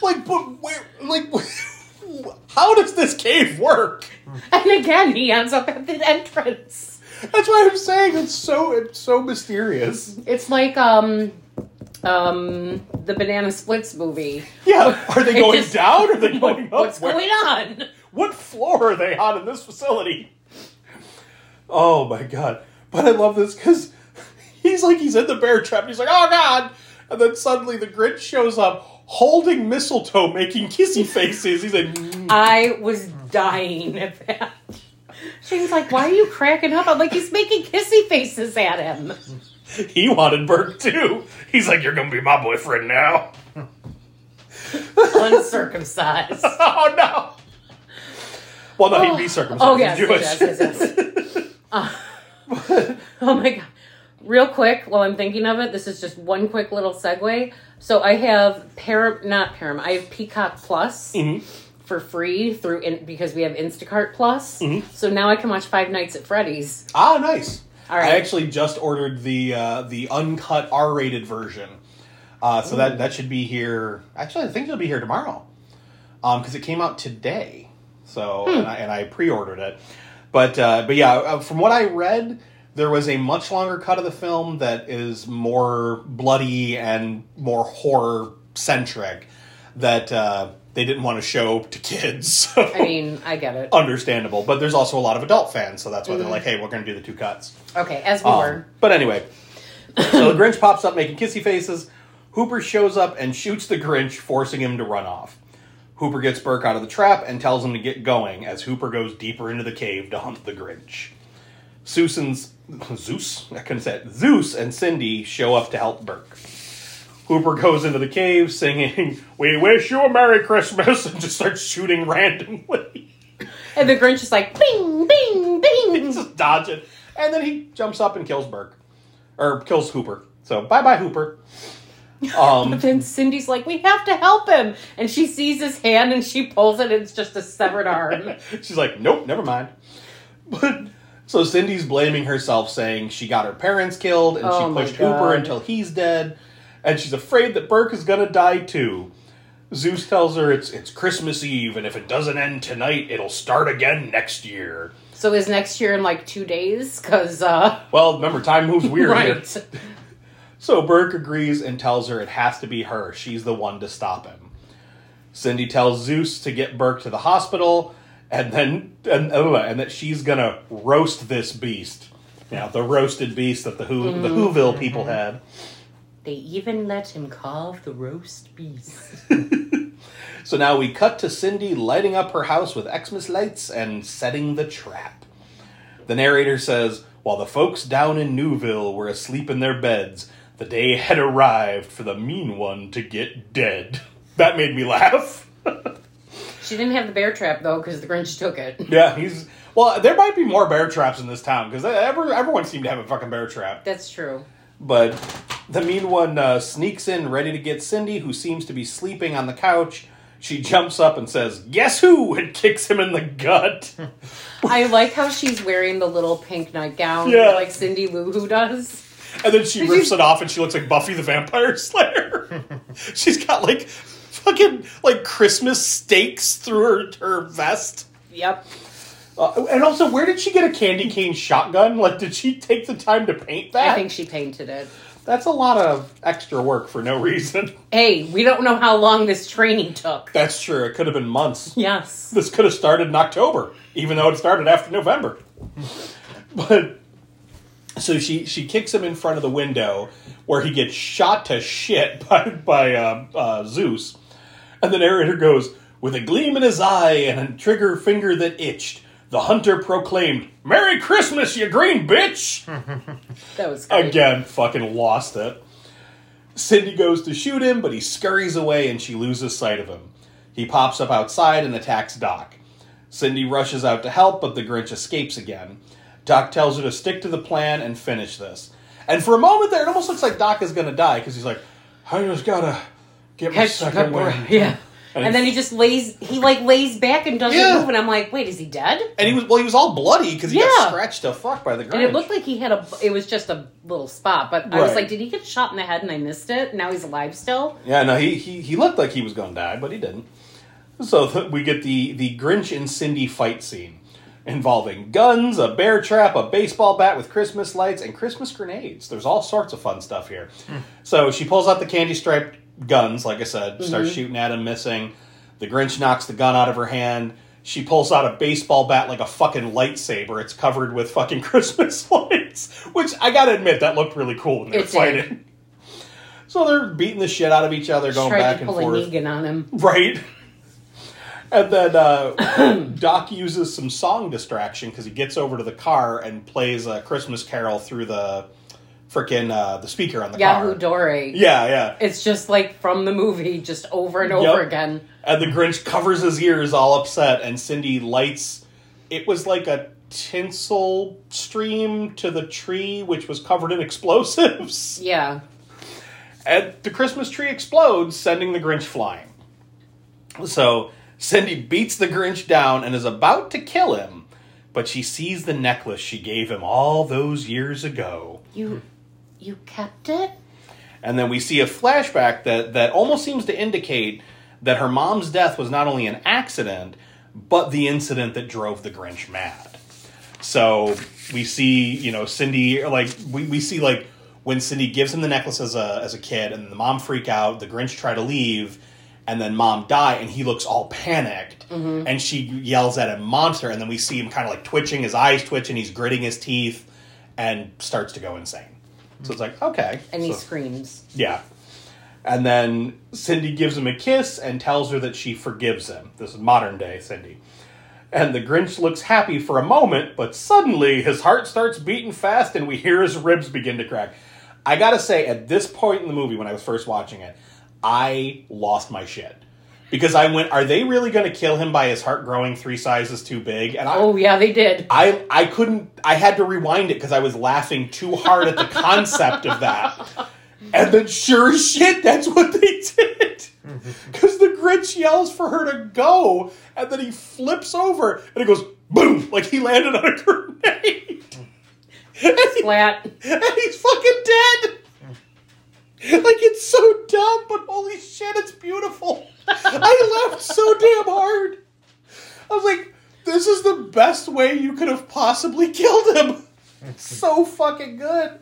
Like, but where? Like, how does this cave work? and again, he ends up at the entrance. That's why I'm saying it's so it's so mysterious. It's like um, um, the Banana Splits movie. Yeah, are they going just- down or are they going up? What's Where- going on? What floor are they on in this facility? Oh my god! But I love this because he's like he's in the bear trap. And he's like, oh god! And then suddenly the Grinch shows up holding mistletoe, making kissy faces. He's like, "Mm." I was dying at that. Shane's like, "Why are you cracking up?" I'm like, "He's making kissy faces at him." he wanted Burke too. He's like, you're gonna be my boyfriend now. Uncircumcised. oh no! Well, no, he'd be circumcised. Oh yes, Jewish. yes, yes, yes. Uh, oh my god! Real quick, while I'm thinking of it, this is just one quick little segue. So I have Par not Param. I have Peacock Plus Mhm. for free through in, because we have Instacart Plus. Mm-hmm. So now I can watch Five Nights at Freddy's. Ah, nice. All right. I actually just ordered the uh, the uncut R-rated version, uh, so that that should be here. Actually, I think it'll be here tomorrow, because it came out today. So and, I, and I pre-ordered it, but uh, but yeah, uh, from what I read, there was a much longer cut of the film that is more bloody and more horror centric that uh, they didn't want to show to kids. I mean, I get it. understandable. But there's also a lot of adult fans, so that's why they're like, "Hey, we're going to do the two cuts." Okay, as we Um, were. but anyway, so the Grinch pops up making kissy faces. Hooper shows up and shoots the Grinch, forcing him to run off. Hooper gets Burke out of the trap and tells him to get going as Hooper goes deeper into the cave to hunt the Grinch. Susan's Zeus, I couldn't say it. Zeus and Cindy show up to help Burke. Hooper goes into the cave singing, We wish you a Merry Christmas, and just starts shooting randomly. And the Grinch is like, bing, bing, bing. He's just dodging. And then he jumps up and kills Burke. Or kills Hooper. So bye bye Hooper. Um But then Cindy's like, we have to help him. And she sees his hand and she pulls it. It's just a severed arm. she's like, Nope, never mind. But so Cindy's blaming herself, saying she got her parents killed and Oh she pushed Hooper until he's dead, and she's afraid that Burke is gonna die too. Zeus tells her it's it's Christmas Eve, and if it doesn't end tonight, it'll start again next year. So is next year in like two days? Because, uh, Well, remember, time moves weird right. So Burke agrees and tells her it has to be her. She's the one to stop him. Cindy tells Zeus to get Burke to the hospital, and then and, and that she's gonna roast this beast. Yeah, the roasted beast that the Who the Whoville people had. They even let him carve the roast beast. So now we cut to Cindy lighting up her house with Xmas lights and setting the trap. The narrator says, While the folks down in Newville were asleep in their beds, the day had arrived for the mean one to get dead. That made me laugh. She didn't have the bear trap though, because the Grinch took it. yeah, he's. Well, there might be more bear traps in this town because every, everyone seemed to have a fucking bear trap. That's true. But the mean one uh, sneaks in ready to get Cindy, who seems to be sleeping on the couch. She jumps up and says, Guess who? and kicks him in the gut. I like how she's wearing the little pink nightgown, Yeah. like Cindy Lou Who does. And then she rips it off and she looks like Buffy the Vampire Slayer. She's got like fucking like Christmas stakes through her, her vest. Yep. Uh, and also, where did she get a candy cane shotgun? Like, did she take the time to paint that? I think she painted it. That's a lot of extra work for no reason. Hey, we don't know how long this training took. That's true. It could have been months. Yes. This could have started in October, even though it started after November. But so she she kicks him in front of the window where he gets shot to shit by by uh, uh, Zeus, and the narrator goes with a gleam in his eye and a trigger finger that itched. The hunter proclaimed, "Merry Christmas, you green bitch!" That was great. Again, fucking lost it. Cindy goes to shoot him, but he scurries away and she loses sight of him. He pops up outside and attacks Doc. Cindy rushes out to help, but the Grinch escapes again. Doc tells her to stick to the plan and finish this. And for a moment there, it almost looks like Doc is going to die because he's like, I just gotta get my Catch second my wind. Yeah. And And, then he just lays, he like lays back and doesn't Yeah. move, and I'm like, wait, is he dead? And he was well, he was all bloody because he got scratched to fuck by the Grinch. And it looked like he had a, it was just a little spot, but I was like, did he get shot in the head and I missed it? Now he's alive still? Yeah, no, he, he he looked like he was going to die, but he didn't. So th- we get the the Grinch and Cindy fight scene involving guns, a bear trap, a baseball bat with Christmas lights, and Christmas grenades. There's all sorts of fun stuff here. Hmm. So she pulls out the candy striped guns, like I said, starts shooting at him, missing. The Grinch knocks the gun out of her hand. She pulls out a baseball bat like a fucking lightsaber. It's covered with fucking Christmas lights, which I gotta admit that looked really cool when they were fighting. So they're beating the shit out of each other, going back to and pull a forth. Negan on him. Right. And then uh, Doc uses some song distraction because he gets over to the car and plays a Christmas Carol through the frickin' uh, the speaker on the Yahoo car. Dore. Yeah, yeah. It's just like from the movie, just over and over Yep. again. And the Grinch covers his ears, all upset, and Cindy lights. It was like a tinsel stream to the tree, which was covered in explosives. Yeah. And the Christmas tree explodes, sending the Grinch flying. So Cindy beats the Grinch down and is about to kill him, but she sees the necklace she gave him all those years ago. You, you kept it? And then we see a flashback that, that almost seems to indicate that her mom's death was not only an accident, but the incident that drove the Grinch mad. So we see, you know, Cindy like we, we see like when Cindy gives him the necklace as a as a kid and the mom freak out, the Grinch try to leave, and then mom die and he looks all panicked mm-hmm. and she yells at him monster and then we see him kind of like twitching his eyes twitch and he's gritting his teeth and starts to go insane. So it's like, okay. And he So- screams. yeah. And then Cindy gives him a kiss and tells her that she forgives him. This is modern day Cindy. And the Grinch looks happy for a moment, but suddenly his heart starts beating fast and we hear his ribs begin to crack. I gotta say, at this point in the movie, when I was first watching it, I lost my shit. Because I went, are they really gonna kill him by his heart growing three sizes too big? And I, Oh, yeah, they did. I I couldn't. I had to rewind it because I was laughing too hard at the concept of that. And then, sure as shit, that's what they did. Because the Grinch yells for her to go, and then he flips over, and it goes boom, like he landed on a grenade, and, he- Flat. and he's fucking dead. Like it's so dumb, but holy shit, it's beautiful. I laughed so damn hard. I was like, this is the best way you could have possibly killed him. so fucking good.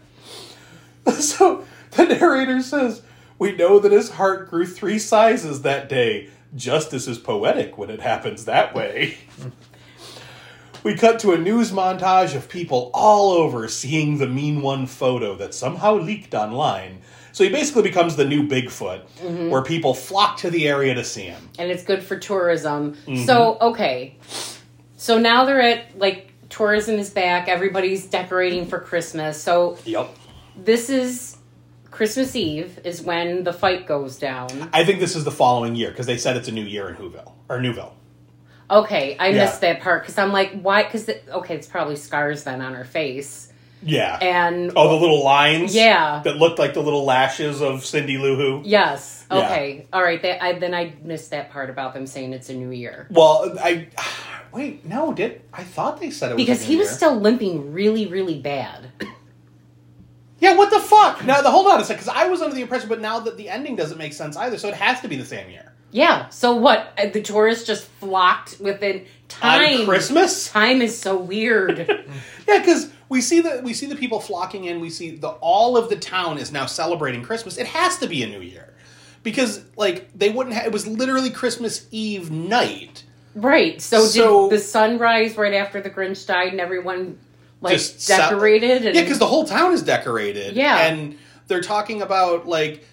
So the narrator says, We know that his heart grew three sizes that day. Justice is poetic when it happens that way. we cut to a news montage of people all over seeing the Mean One photo that somehow leaked online. So he basically becomes the new Bigfoot, where people flock to the area to see him. and it's good for tourism. Mm-hmm. So, okay. So now they're at, like, tourism is back. Everybody's decorating for Christmas. So Yep. this is Christmas Eve is when the fight goes down. I think this is the following year because they said it's a new year in Whoville or Newville. Okay, I Yeah. missed that part because I'm like, why? Because okay, it's probably scars then on her face, Yeah. and oh, the little lines. Yeah. That looked like the little lashes of Cindy Lou Who. yes, Yeah. okay, all right. That, I, then I missed that part about them saying it's a new year Well, I wait. No, did I thought they said it was because he was year. still limping really, really bad. Yeah, what the fuck? Now, the hold on a second, because I was under the impression, but now that the ending doesn't make sense either, so it has to be the same year. Yeah. So what? Uh, The tourists just flocked within time. On Christmas? Time is so weird. Yeah, because we see the we see the people flocking in. We see the all of the town is now celebrating Christmas. It has to be a new year, because like they wouldn't. have... It was literally Christmas Eve night. right. So, So- did the sunrise right after the Grinch died and everyone like decorated? and, Yeah, because the whole town is decorated. Yeah. and they're talking about like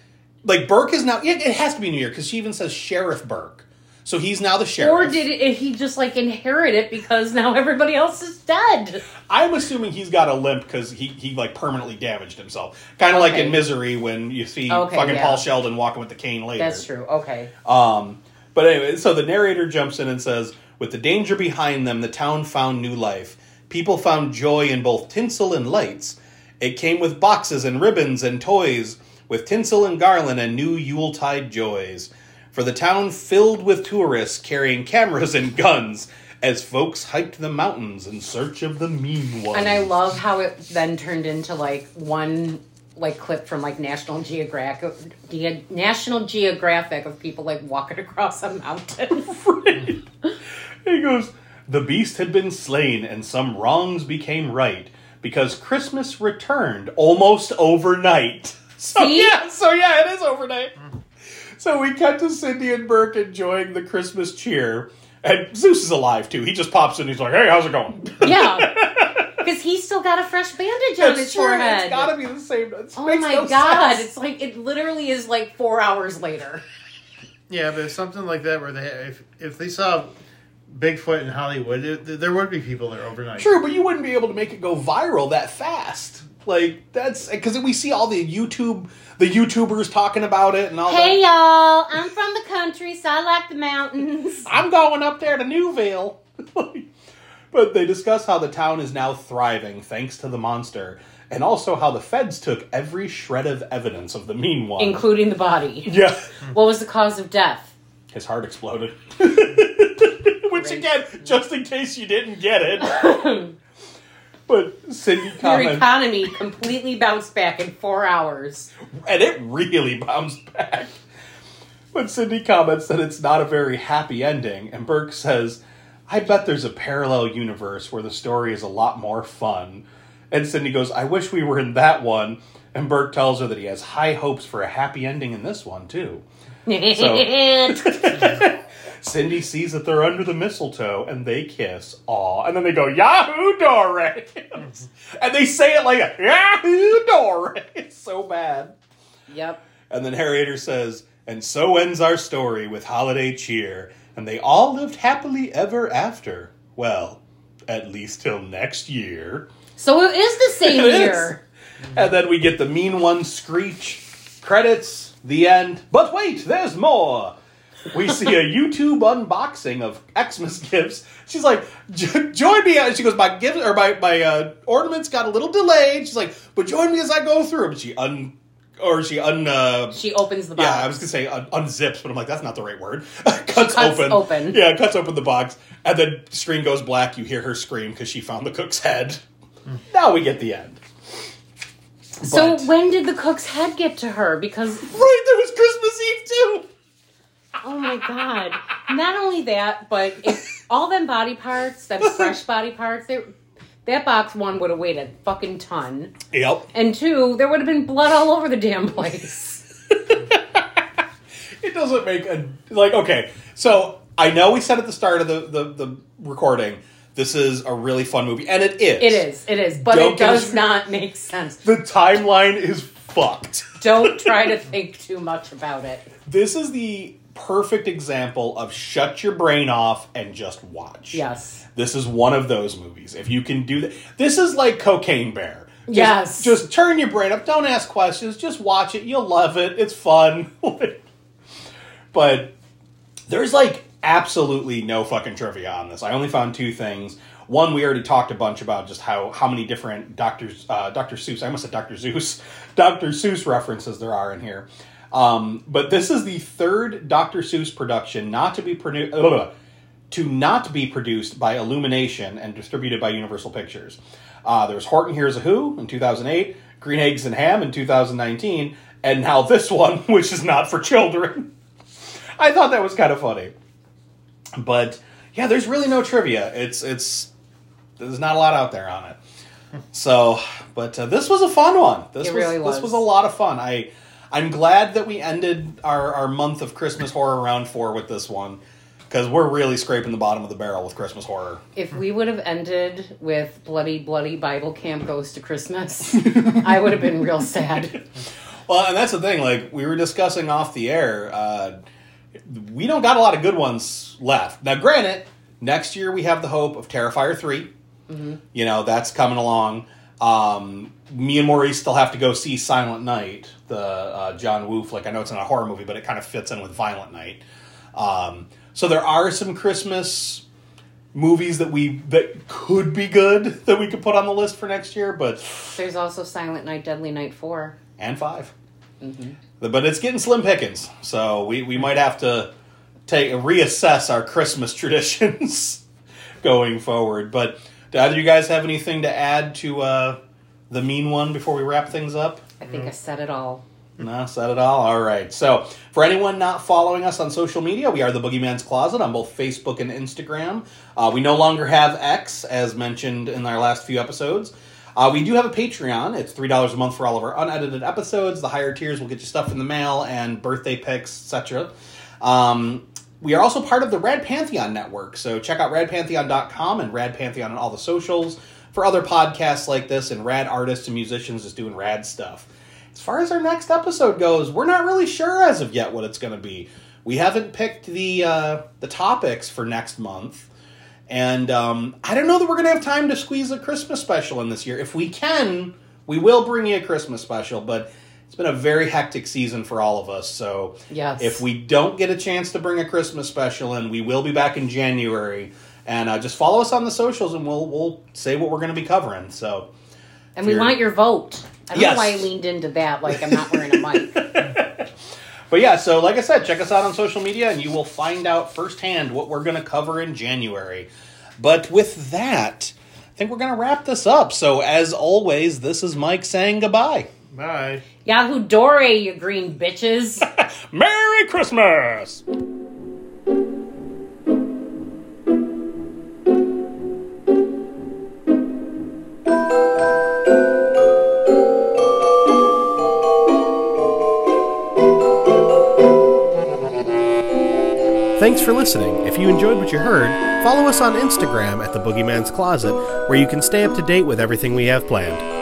like Burke is now. Yeah, it has to be New Year because she even says Sheriff Burke, so he's now the sheriff. Or did it, he just like inherit it because now everybody else is dead? I'm assuming he's got a limp because he, he like permanently damaged himself. Kind of like in Misery when you see Okay, fucking yeah. Paul Sheldon walking with the cane later. That's true. Okay. Um, but anyway, so the narrator jumps in and says, "With the danger behind them, the town found new life. People found joy in both tinsel and lights. It came with boxes and ribbons and toys, with tinsel and garland and new Yuletide joys. For the town filled with tourists carrying cameras and guns as folks hiked the mountains in search of the mean one. And I love how it then turned into like one like clip from like National Geographic, Ge- National Geographic of people like walking across a mountain. He goes, The beast had been slain, and some wrongs became right, because Christmas returned almost overnight. So See? yeah, so yeah, it is overnight. Mm-hmm. So we cut to Cindy and Burke enjoying the Christmas cheer. And Zeus is alive too. He just pops in. He's like, "Hey, how's it going?" yeah, because he's still got a fresh bandage on his true. forehead. It's gotta be the same. It oh makes my no god! sense. It's like it literally is like four hours later. Yeah, but if something like that where they if if they saw Bigfoot in Hollywood, it, there would be people there overnight. True, but you wouldn't be able to make it go viral that fast. Like that's because we see all the YouTube, the YouTubers talking about it and all that. Hey y'all, I'm from the country, so I like the mountains. I'm going up there to Newville. but they discuss how the town is now thriving thanks to the monster, and also how the feds took every shred of evidence of the mean one. Including the body. yeah, What was the cause of death? his heart exploded. Which again, just in case you didn't get it. but Cindy Your economy completely bounced back in four hours. and it really bounced back. But Cindy comments that it's not a very happy ending, and Burke says, I bet there's a parallel universe where the story is a lot more fun. And Cindy goes, I wish we were in that one. And Burke tells her that he has high hopes for a happy ending in this one, too. Cindy sees that they're under the mistletoe and they kiss. Aw. And then they go, Yahoo Doris! and they say it like Yahoo Doris! It's so bad. yep. And then Harriator says, and so ends our story with holiday cheer, and they all lived happily ever after. Well, at least till next year. So it is the same It is. year. And then we get the mean one screech, credits, the end. But wait, there's more. We see a YouTube unboxing of Xmas gifts. She's like, "Jo- "Join me." She goes, "My gift or my my uh, ornaments got a little delayed." She's like, "But join me as I go through." But she un or she un uh, She opens the box. yeah, I was gonna say un- unzips, but I'm like, that's not the right word. cuts, cuts open. open. Yeah, cuts open the box, and then screen goes black. You hear her scream because she found the cook's head. Now we get the end. So when did the cook's head get to her? Because Right, there was Christmas Eve too. Oh my god! Not only that, but all them body parts, them fresh body parts, they, that box one would have weighed a fucking ton, Yep. and two, there would have been blood all over the damn place. It doesn't make a like okay. So I know we said at the start of the the, the recording this is a really fun movie, and it is. It is, it is, but Don't it does not make sense. The timeline is fucked. Don't try to think too much about it. This is the perfect example of shut your brain off and just watch. Yes. This is one of those movies. If you can do that, this is like Cocaine Bear. Just, Yes. Just turn your brain up. Don't ask questions. Just watch it. You'll love it. It's fun. but there's like absolutely no fucking trivia on this. I only found two things. One, we already talked a bunch about just how how many different Doctors uh, Dr. Seuss. I almost said Dr. Zeus. Dr. Seuss references there are in here. Um, but this is the third Dr. Seuss production not to be produced to not be produced by Illumination and distributed by Universal Pictures. Uh, there's Horton Hears a Who in 2008, Green Eggs and Ham in 2019, and now this one, which is not for children. I thought that was kind of funny. But yeah, there's really no trivia. It's it's there's not a lot out there on it. So, but uh, this was a fun one. This It was, really was. this was a lot of fun. I I'm glad that we ended our, our month of Christmas horror round four with this one because we're really scraping the bottom of the barrel with Christmas horror. If we would have ended with bloody, bloody Bible camp goes to Christmas, I would have been real sad. Well, and that's the thing. Like we were discussing off the air, uh, we don't got a lot of good ones left. Now, granted, next year we have the hope of Terrifier 3 You know that's coming along. Um, me and Maurice still have to go see Silent Night, the uh, John Woo flick. I know it's not a horror movie, but it kind of fits in with Violent Night. Um, so there are some Christmas movies that we that could be good that we could put on the list for next year, but There's also Silent Night, Deadly Night 4. and 5 but it's getting slim pickings. So we, we might have to take reassess our Christmas traditions going forward. But do either of you guys have anything to add to uh, the mean one before we wrap things up? I think I said it all. No, said it all. All right. So, for anyone not following us on social media, we are the Boogeyman's Closet on both Facebook and Instagram. Uh, we no longer have X, as mentioned in our last few episodes. Uh, we do have a Patreon. It's three dollars a month for all of our unedited episodes. The higher tiers will get you stuff in the mail and birthday pics, etc. Um, we are also part of the Rad Pantheon network, so check out radpantheon.com and Rad Pantheon on all the socials for other podcasts like this and rad artists and musicians just doing rad stuff. As far as our next episode goes, we're not really sure as of yet what it's going to be. We haven't picked the uh, the topics for next month, and um, I don't know that we're going to have time to squeeze a Christmas special in this year. If we can, we will bring you a Christmas special, but it's been a very hectic season for all of us. So Yes. if we don't get a chance to bring a Christmas special in, we will be back in January. And uh, just follow us on the socials, and we'll we'll say what we're going to be covering. So. And we want your vote. I don't Yes. know why I leaned into that like I'm not wearing a mic. But yeah, so like I said, check us out on social media and you will find out firsthand what we're going to cover in January. But with that, I think we're going to wrap this up. So as always, this is Mike saying goodbye. Bye. Yahoo Dore, you green bitches. Merry Christmas! Thanks for listening. If you enjoyed what you heard, follow us on Instagram at the Boogeyman's Closet, where you can stay up to date with everything we have planned.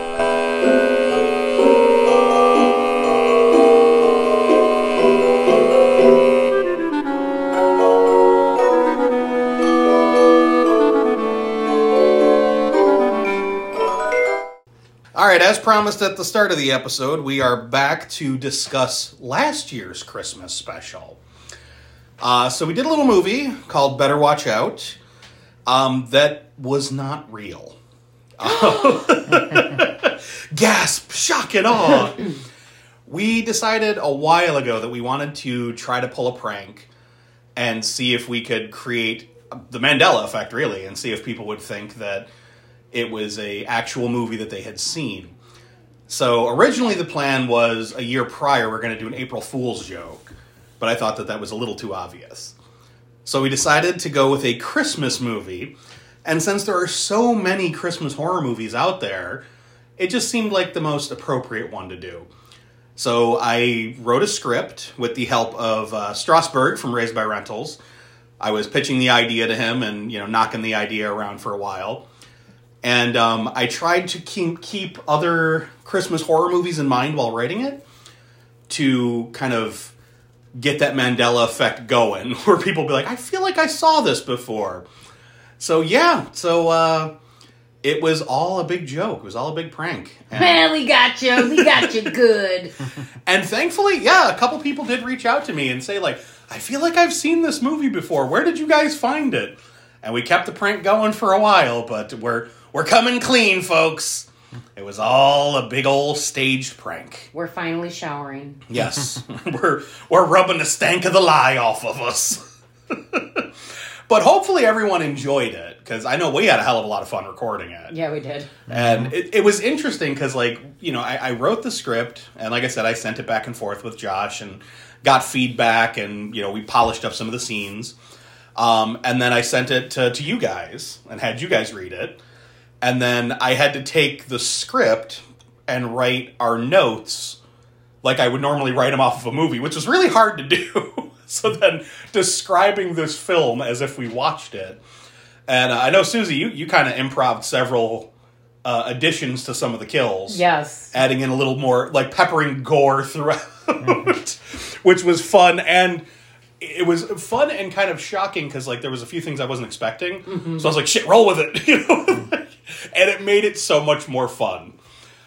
As promised at the start of the episode, we are back to discuss last year's Christmas special. Uh, so we did a little movie called Better Watch Out um, that was not real. Gasp, shock, and awe. we decided a while ago that we wanted to try to pull a prank and see if we could create the Mandela effect, really, and see if people would think that it was a actual movie that they had seen. So originally the plan was a year prior we're going to do an April Fool's joke, but I thought that that was a little too obvious. So we decided to go with a Christmas movie, and since there are so many Christmas horror movies out there, it just seemed like the most appropriate one to do. So I wrote a script with the help of uh, Strasberg from Raised by Rentals. I was pitching the idea to him and you know knocking the idea around for a while and um, I tried to keep, keep other Christmas horror movies in mind while writing it to kind of get that Mandela effect going, where people be like, "I feel like I saw this before." So yeah, so uh, it was all a big joke. It was all a big prank, and, Man, we got you. We got you good. and thankfully, yeah, a couple people did reach out to me and say like, "I feel like I've seen this movie before. Where did you guys find it?" And we kept the prank going for a while, but we're we're coming clean, folks. It was all a big old staged prank. We're finally showering. Yes, we're we're rubbing the stank of the lie off of us. but hopefully everyone enjoyed it because I know we had a hell of a lot of fun recording it. Yeah, we did. And it, it was interesting because, like, you know, I, I wrote the script, and like I said, I sent it back and forth with Josh and got feedback, and, you know, we polished up some of the scenes. Um, and then I sent it to, to you guys and had you guys read it. And then I had to take the script and write our notes like I would normally write them off of a movie, which was really hard to do. so then describing this film as if we watched it. And uh, I know, Susie, you, you kind of improv several uh, additions to some of the kills. Yes. Adding in a little more, like peppering gore throughout, which was fun. And it was fun and kind of shocking because, like, there was a few things I wasn't expecting. So I was like, shit, roll with it. You know? and it made it so much more fun.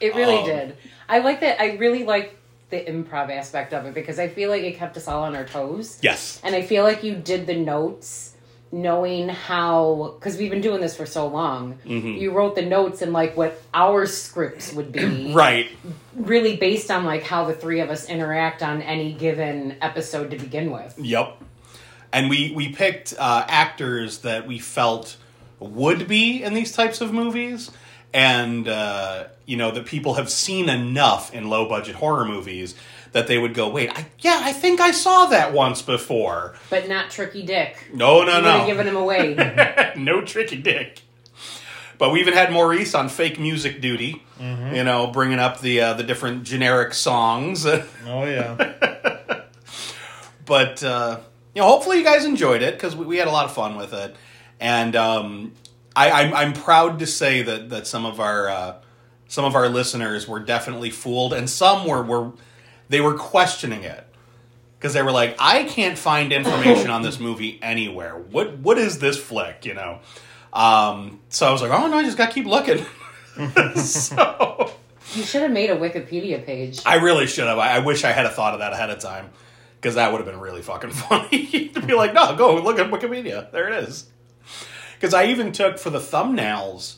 It really Um, did. I like that. I really like the improv aspect of it because I feel like it kept us all on our toes. Yes. And I feel like you did the notes knowing how because we've been doing this for so long Mm-hmm. you wrote the notes and like what our scripts would be Right. really based on like how the three of us interact on any given episode to begin with Yep. And we we picked uh, actors that we felt would be in these types of movies, and uh, you know that people have seen enough in low budget horror movies that they would go, wait, I, yeah, I think I saw that once before. but not tricky dick No, no, you would no, have given him away no tricky dick. But we even had Maurice on fake music duty, you know, bringing up the uh, the different generic songs. Oh yeah. but uh, you know, hopefully you guys enjoyed it because we, we had a lot of fun with it, and um, I, I'm, I'm proud to say that that some of our uh, some of our listeners were definitely fooled, and some were were they were questioning it because they were like, I can't find information on this movie anywhere. What what is this flick? You know. Um, so I was like, oh no, I just got to keep looking. so you should have made a wikipedia page I really should have. I, I wish I had a thought of that ahead of time because that would have been really fucking funny to be like, no, go look at Wikipedia. There it is. Because I even took for the thumbnails,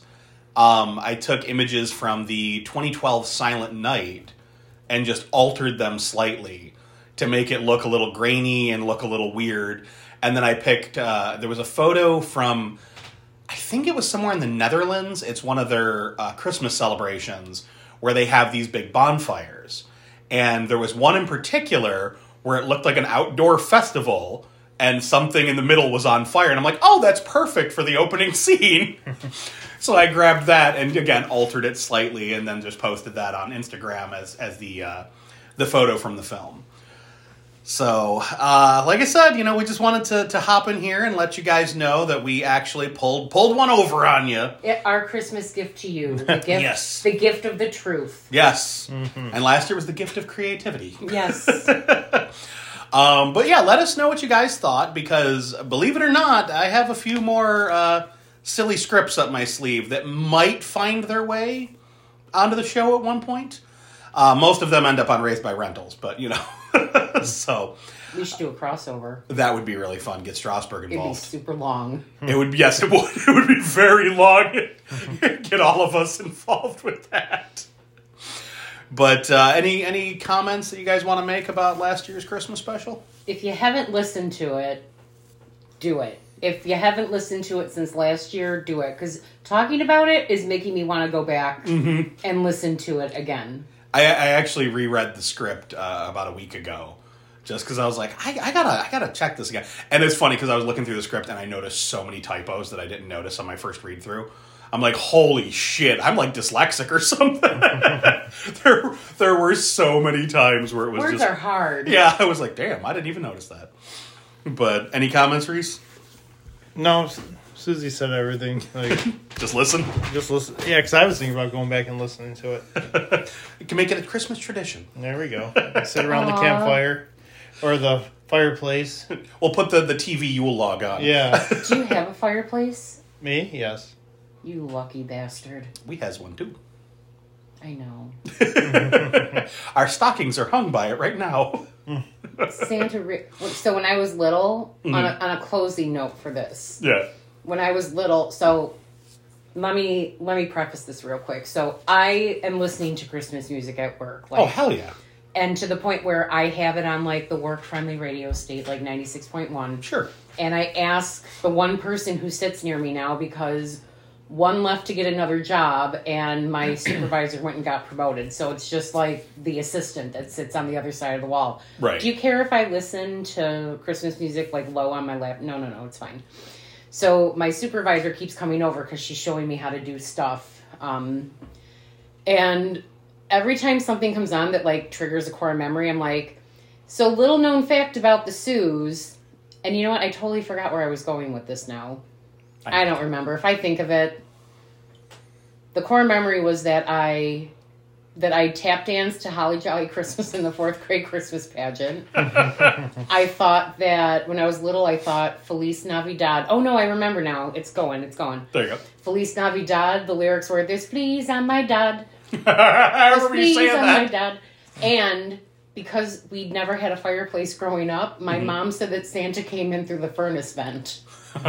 um, I took images from the 2012 Silent Night and just altered them slightly to make it look a little grainy and look a little weird. And then I picked. Uh, there was a photo from. I think it was somewhere in the Netherlands. It's one of their uh, Christmas celebrations where they have these big bonfires. And there was one in particular where it looked like an outdoor festival and something in the middle was on fire. And I'm like, oh, that's perfect for the opening scene. So I grabbed that and again altered it slightly and then just posted that on Instagram as, as the, uh, the photo from the film. So, uh, like I said, you know, we just wanted to, to hop in here and let you guys know that we actually pulled pulled one over on you. It- our christmas gift to you the gift Yes. the gift of the truth Yes, and last year was the gift of creativity. yes Um, but yeah, let us know what you guys thought because believe it or not, I have a few more uh, silly scripts up my sleeve that might find their way onto the show at one point. Uh, most of them end up on Raised by Rentals, but you know, so we should do a crossover that would be really fun. Get Strasburg it'd be involved. super long It would yes, it would. It would be very long. Get all of us involved with that. But uh, any any comments that you guys want to make about last year's Christmas special? if you haven't listened to it, do it. If you haven't listened to it since last year, do it. Because talking about it is making me want to go back and listen to it again. I, I actually reread the script uh, about a week ago, just because I was like, I, I gotta I gotta check this again. And it's funny because I was looking through the script and I noticed so many typos that I didn't notice on my first read through. I'm like, holy shit! I'm like dyslexic or something. there there were so many times where it was Words just are hard. Yeah, I was like, damn, I didn't even notice that. But any comments, Reese? No, Susie said everything. Like, Just listen. just listen. Yeah, because I was thinking about going back and listening to it. You can make it a Christmas tradition. There we go. Sit around the Aw. campfire or the fireplace. We'll put the, the TV Yule log on. Yeah. Do you have a fireplace? Me? Yes. You lucky bastard. We has one too. I know. Our stockings are hung by it right now. Santa. Re- so when I was little, Mm-hmm. on, a, on a closing note for this, Yeah. when I was little, so let me let me preface this real quick. So I am listening to Christmas music at work, like, Oh hell yeah. and to the point where I have it on like the work friendly radio state, like ninety six point one. Sure. And I ask the one person who sits near me now because one left to get another job and my supervisor went and got promoted. So it's just like the assistant that sits on the other side of the wall. Right. Do you care if I listen to Christmas music like low on my lap? No, no, no, it's fine. So my supervisor keeps coming over because she's showing me how to do stuff. Um, and every time something comes on that like triggers a core memory, I'm like, so little known fact about the Sues. And you know what? I totally forgot where I was going with this now. I don't remember. If I think of it, the core memory was that I that I tap danced to Holly Jolly Christmas in the fourth grade Christmas pageant. I thought that when I was little, I thought Feliz Navidad. Oh no, I remember now. It's going. It's going. There you go. Feliz Navidad. The lyrics were "There's please on my dad. I remember you saying on my that. dad." And because we'd never had a fireplace growing up, my mm-hmm. mom said that Santa came in through the furnace vent.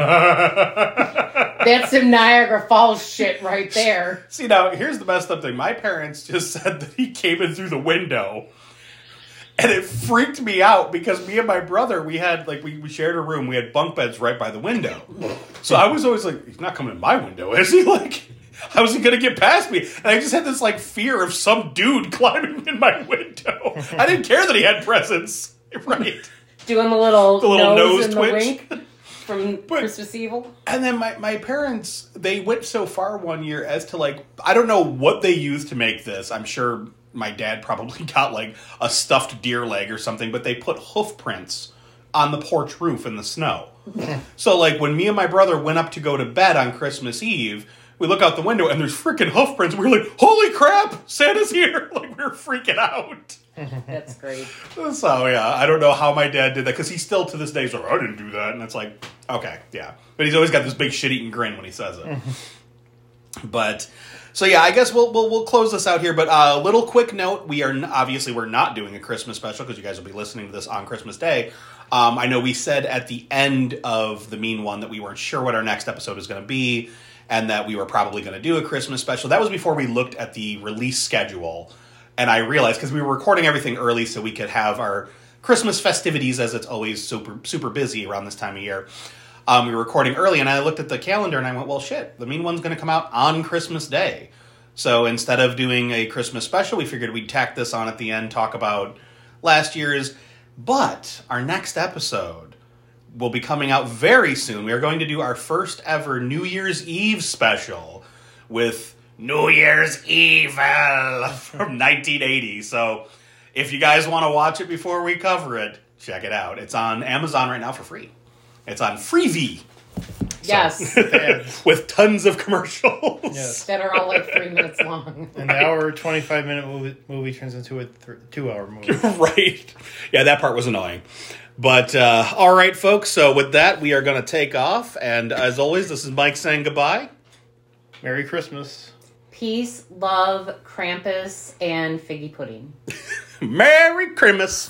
That's some Niagara Falls shit right there. See now, here's the messed up thing. My parents just said that he came in through the window. And it freaked me out because me and my brother, we had like we, we shared a room, we had bunk beds right by the window. So I was always like, he's not coming in my window, is he? Like how is he gonna get past me? And I just had this like fear of some dude climbing in my window. I didn't care that he had presents. Right. Doing the little, The little nose, nose twitch. The wink from But- Christmas Evil. And then my, my parents, they went so far one year as to like, I don't know what they used to make this. I'm sure my dad probably got like a stuffed deer leg or something, but they put hoof prints on the porch roof in the snow. so like when me and my brother went up to go to bed on Christmas Eve, we look out the window and there's freaking hoof prints. We're like, holy crap, Santa's here. Like we're freaking out. That's great. So yeah, I don't know how my dad did that because he still to this day is like, I didn't do that, and it's like, okay, yeah, but he's always got this big shit-eating grin when he says it. but so yeah, I guess we'll we'll, we'll close this out here. But a uh, little quick note: we are n- obviously we're not doing a Christmas special because you guys will be listening to this on Christmas Day. Um, I know we said at the end of the mean one that we weren't sure what our next episode is going to be, and that we were probably going to do a Christmas special. That was before we looked at the release schedule, and I realized because we were recording everything early so we could have our Christmas festivities, as it's always super super busy around this time of year. Um, we were recording early, and I looked at the calendar and I went, "Well, shit, the mean one's going to come out on Christmas Day." So instead of doing a Christmas special, we figured we'd tack this on at the end, talk about last year's. But our next episode will be coming out very soon. We are going to do our first ever New Year's Eve special with New Year's Evil from 1980. So if you guys want to watch it before we cover it, check it out. It's on Amazon right now for free. It's on Freevee Yes. with tons of commercials. Yes. that are all like three minutes long. An hour, 25 minute movie, movie turns into a th- two hour movie. right. Yeah, that part was annoying. But uh, all right, folks. So with that, we are going to take off. And as always, this is Mike saying goodbye. Merry Christmas. Peace, love, Krampus, and figgy pudding. Merry Christmas.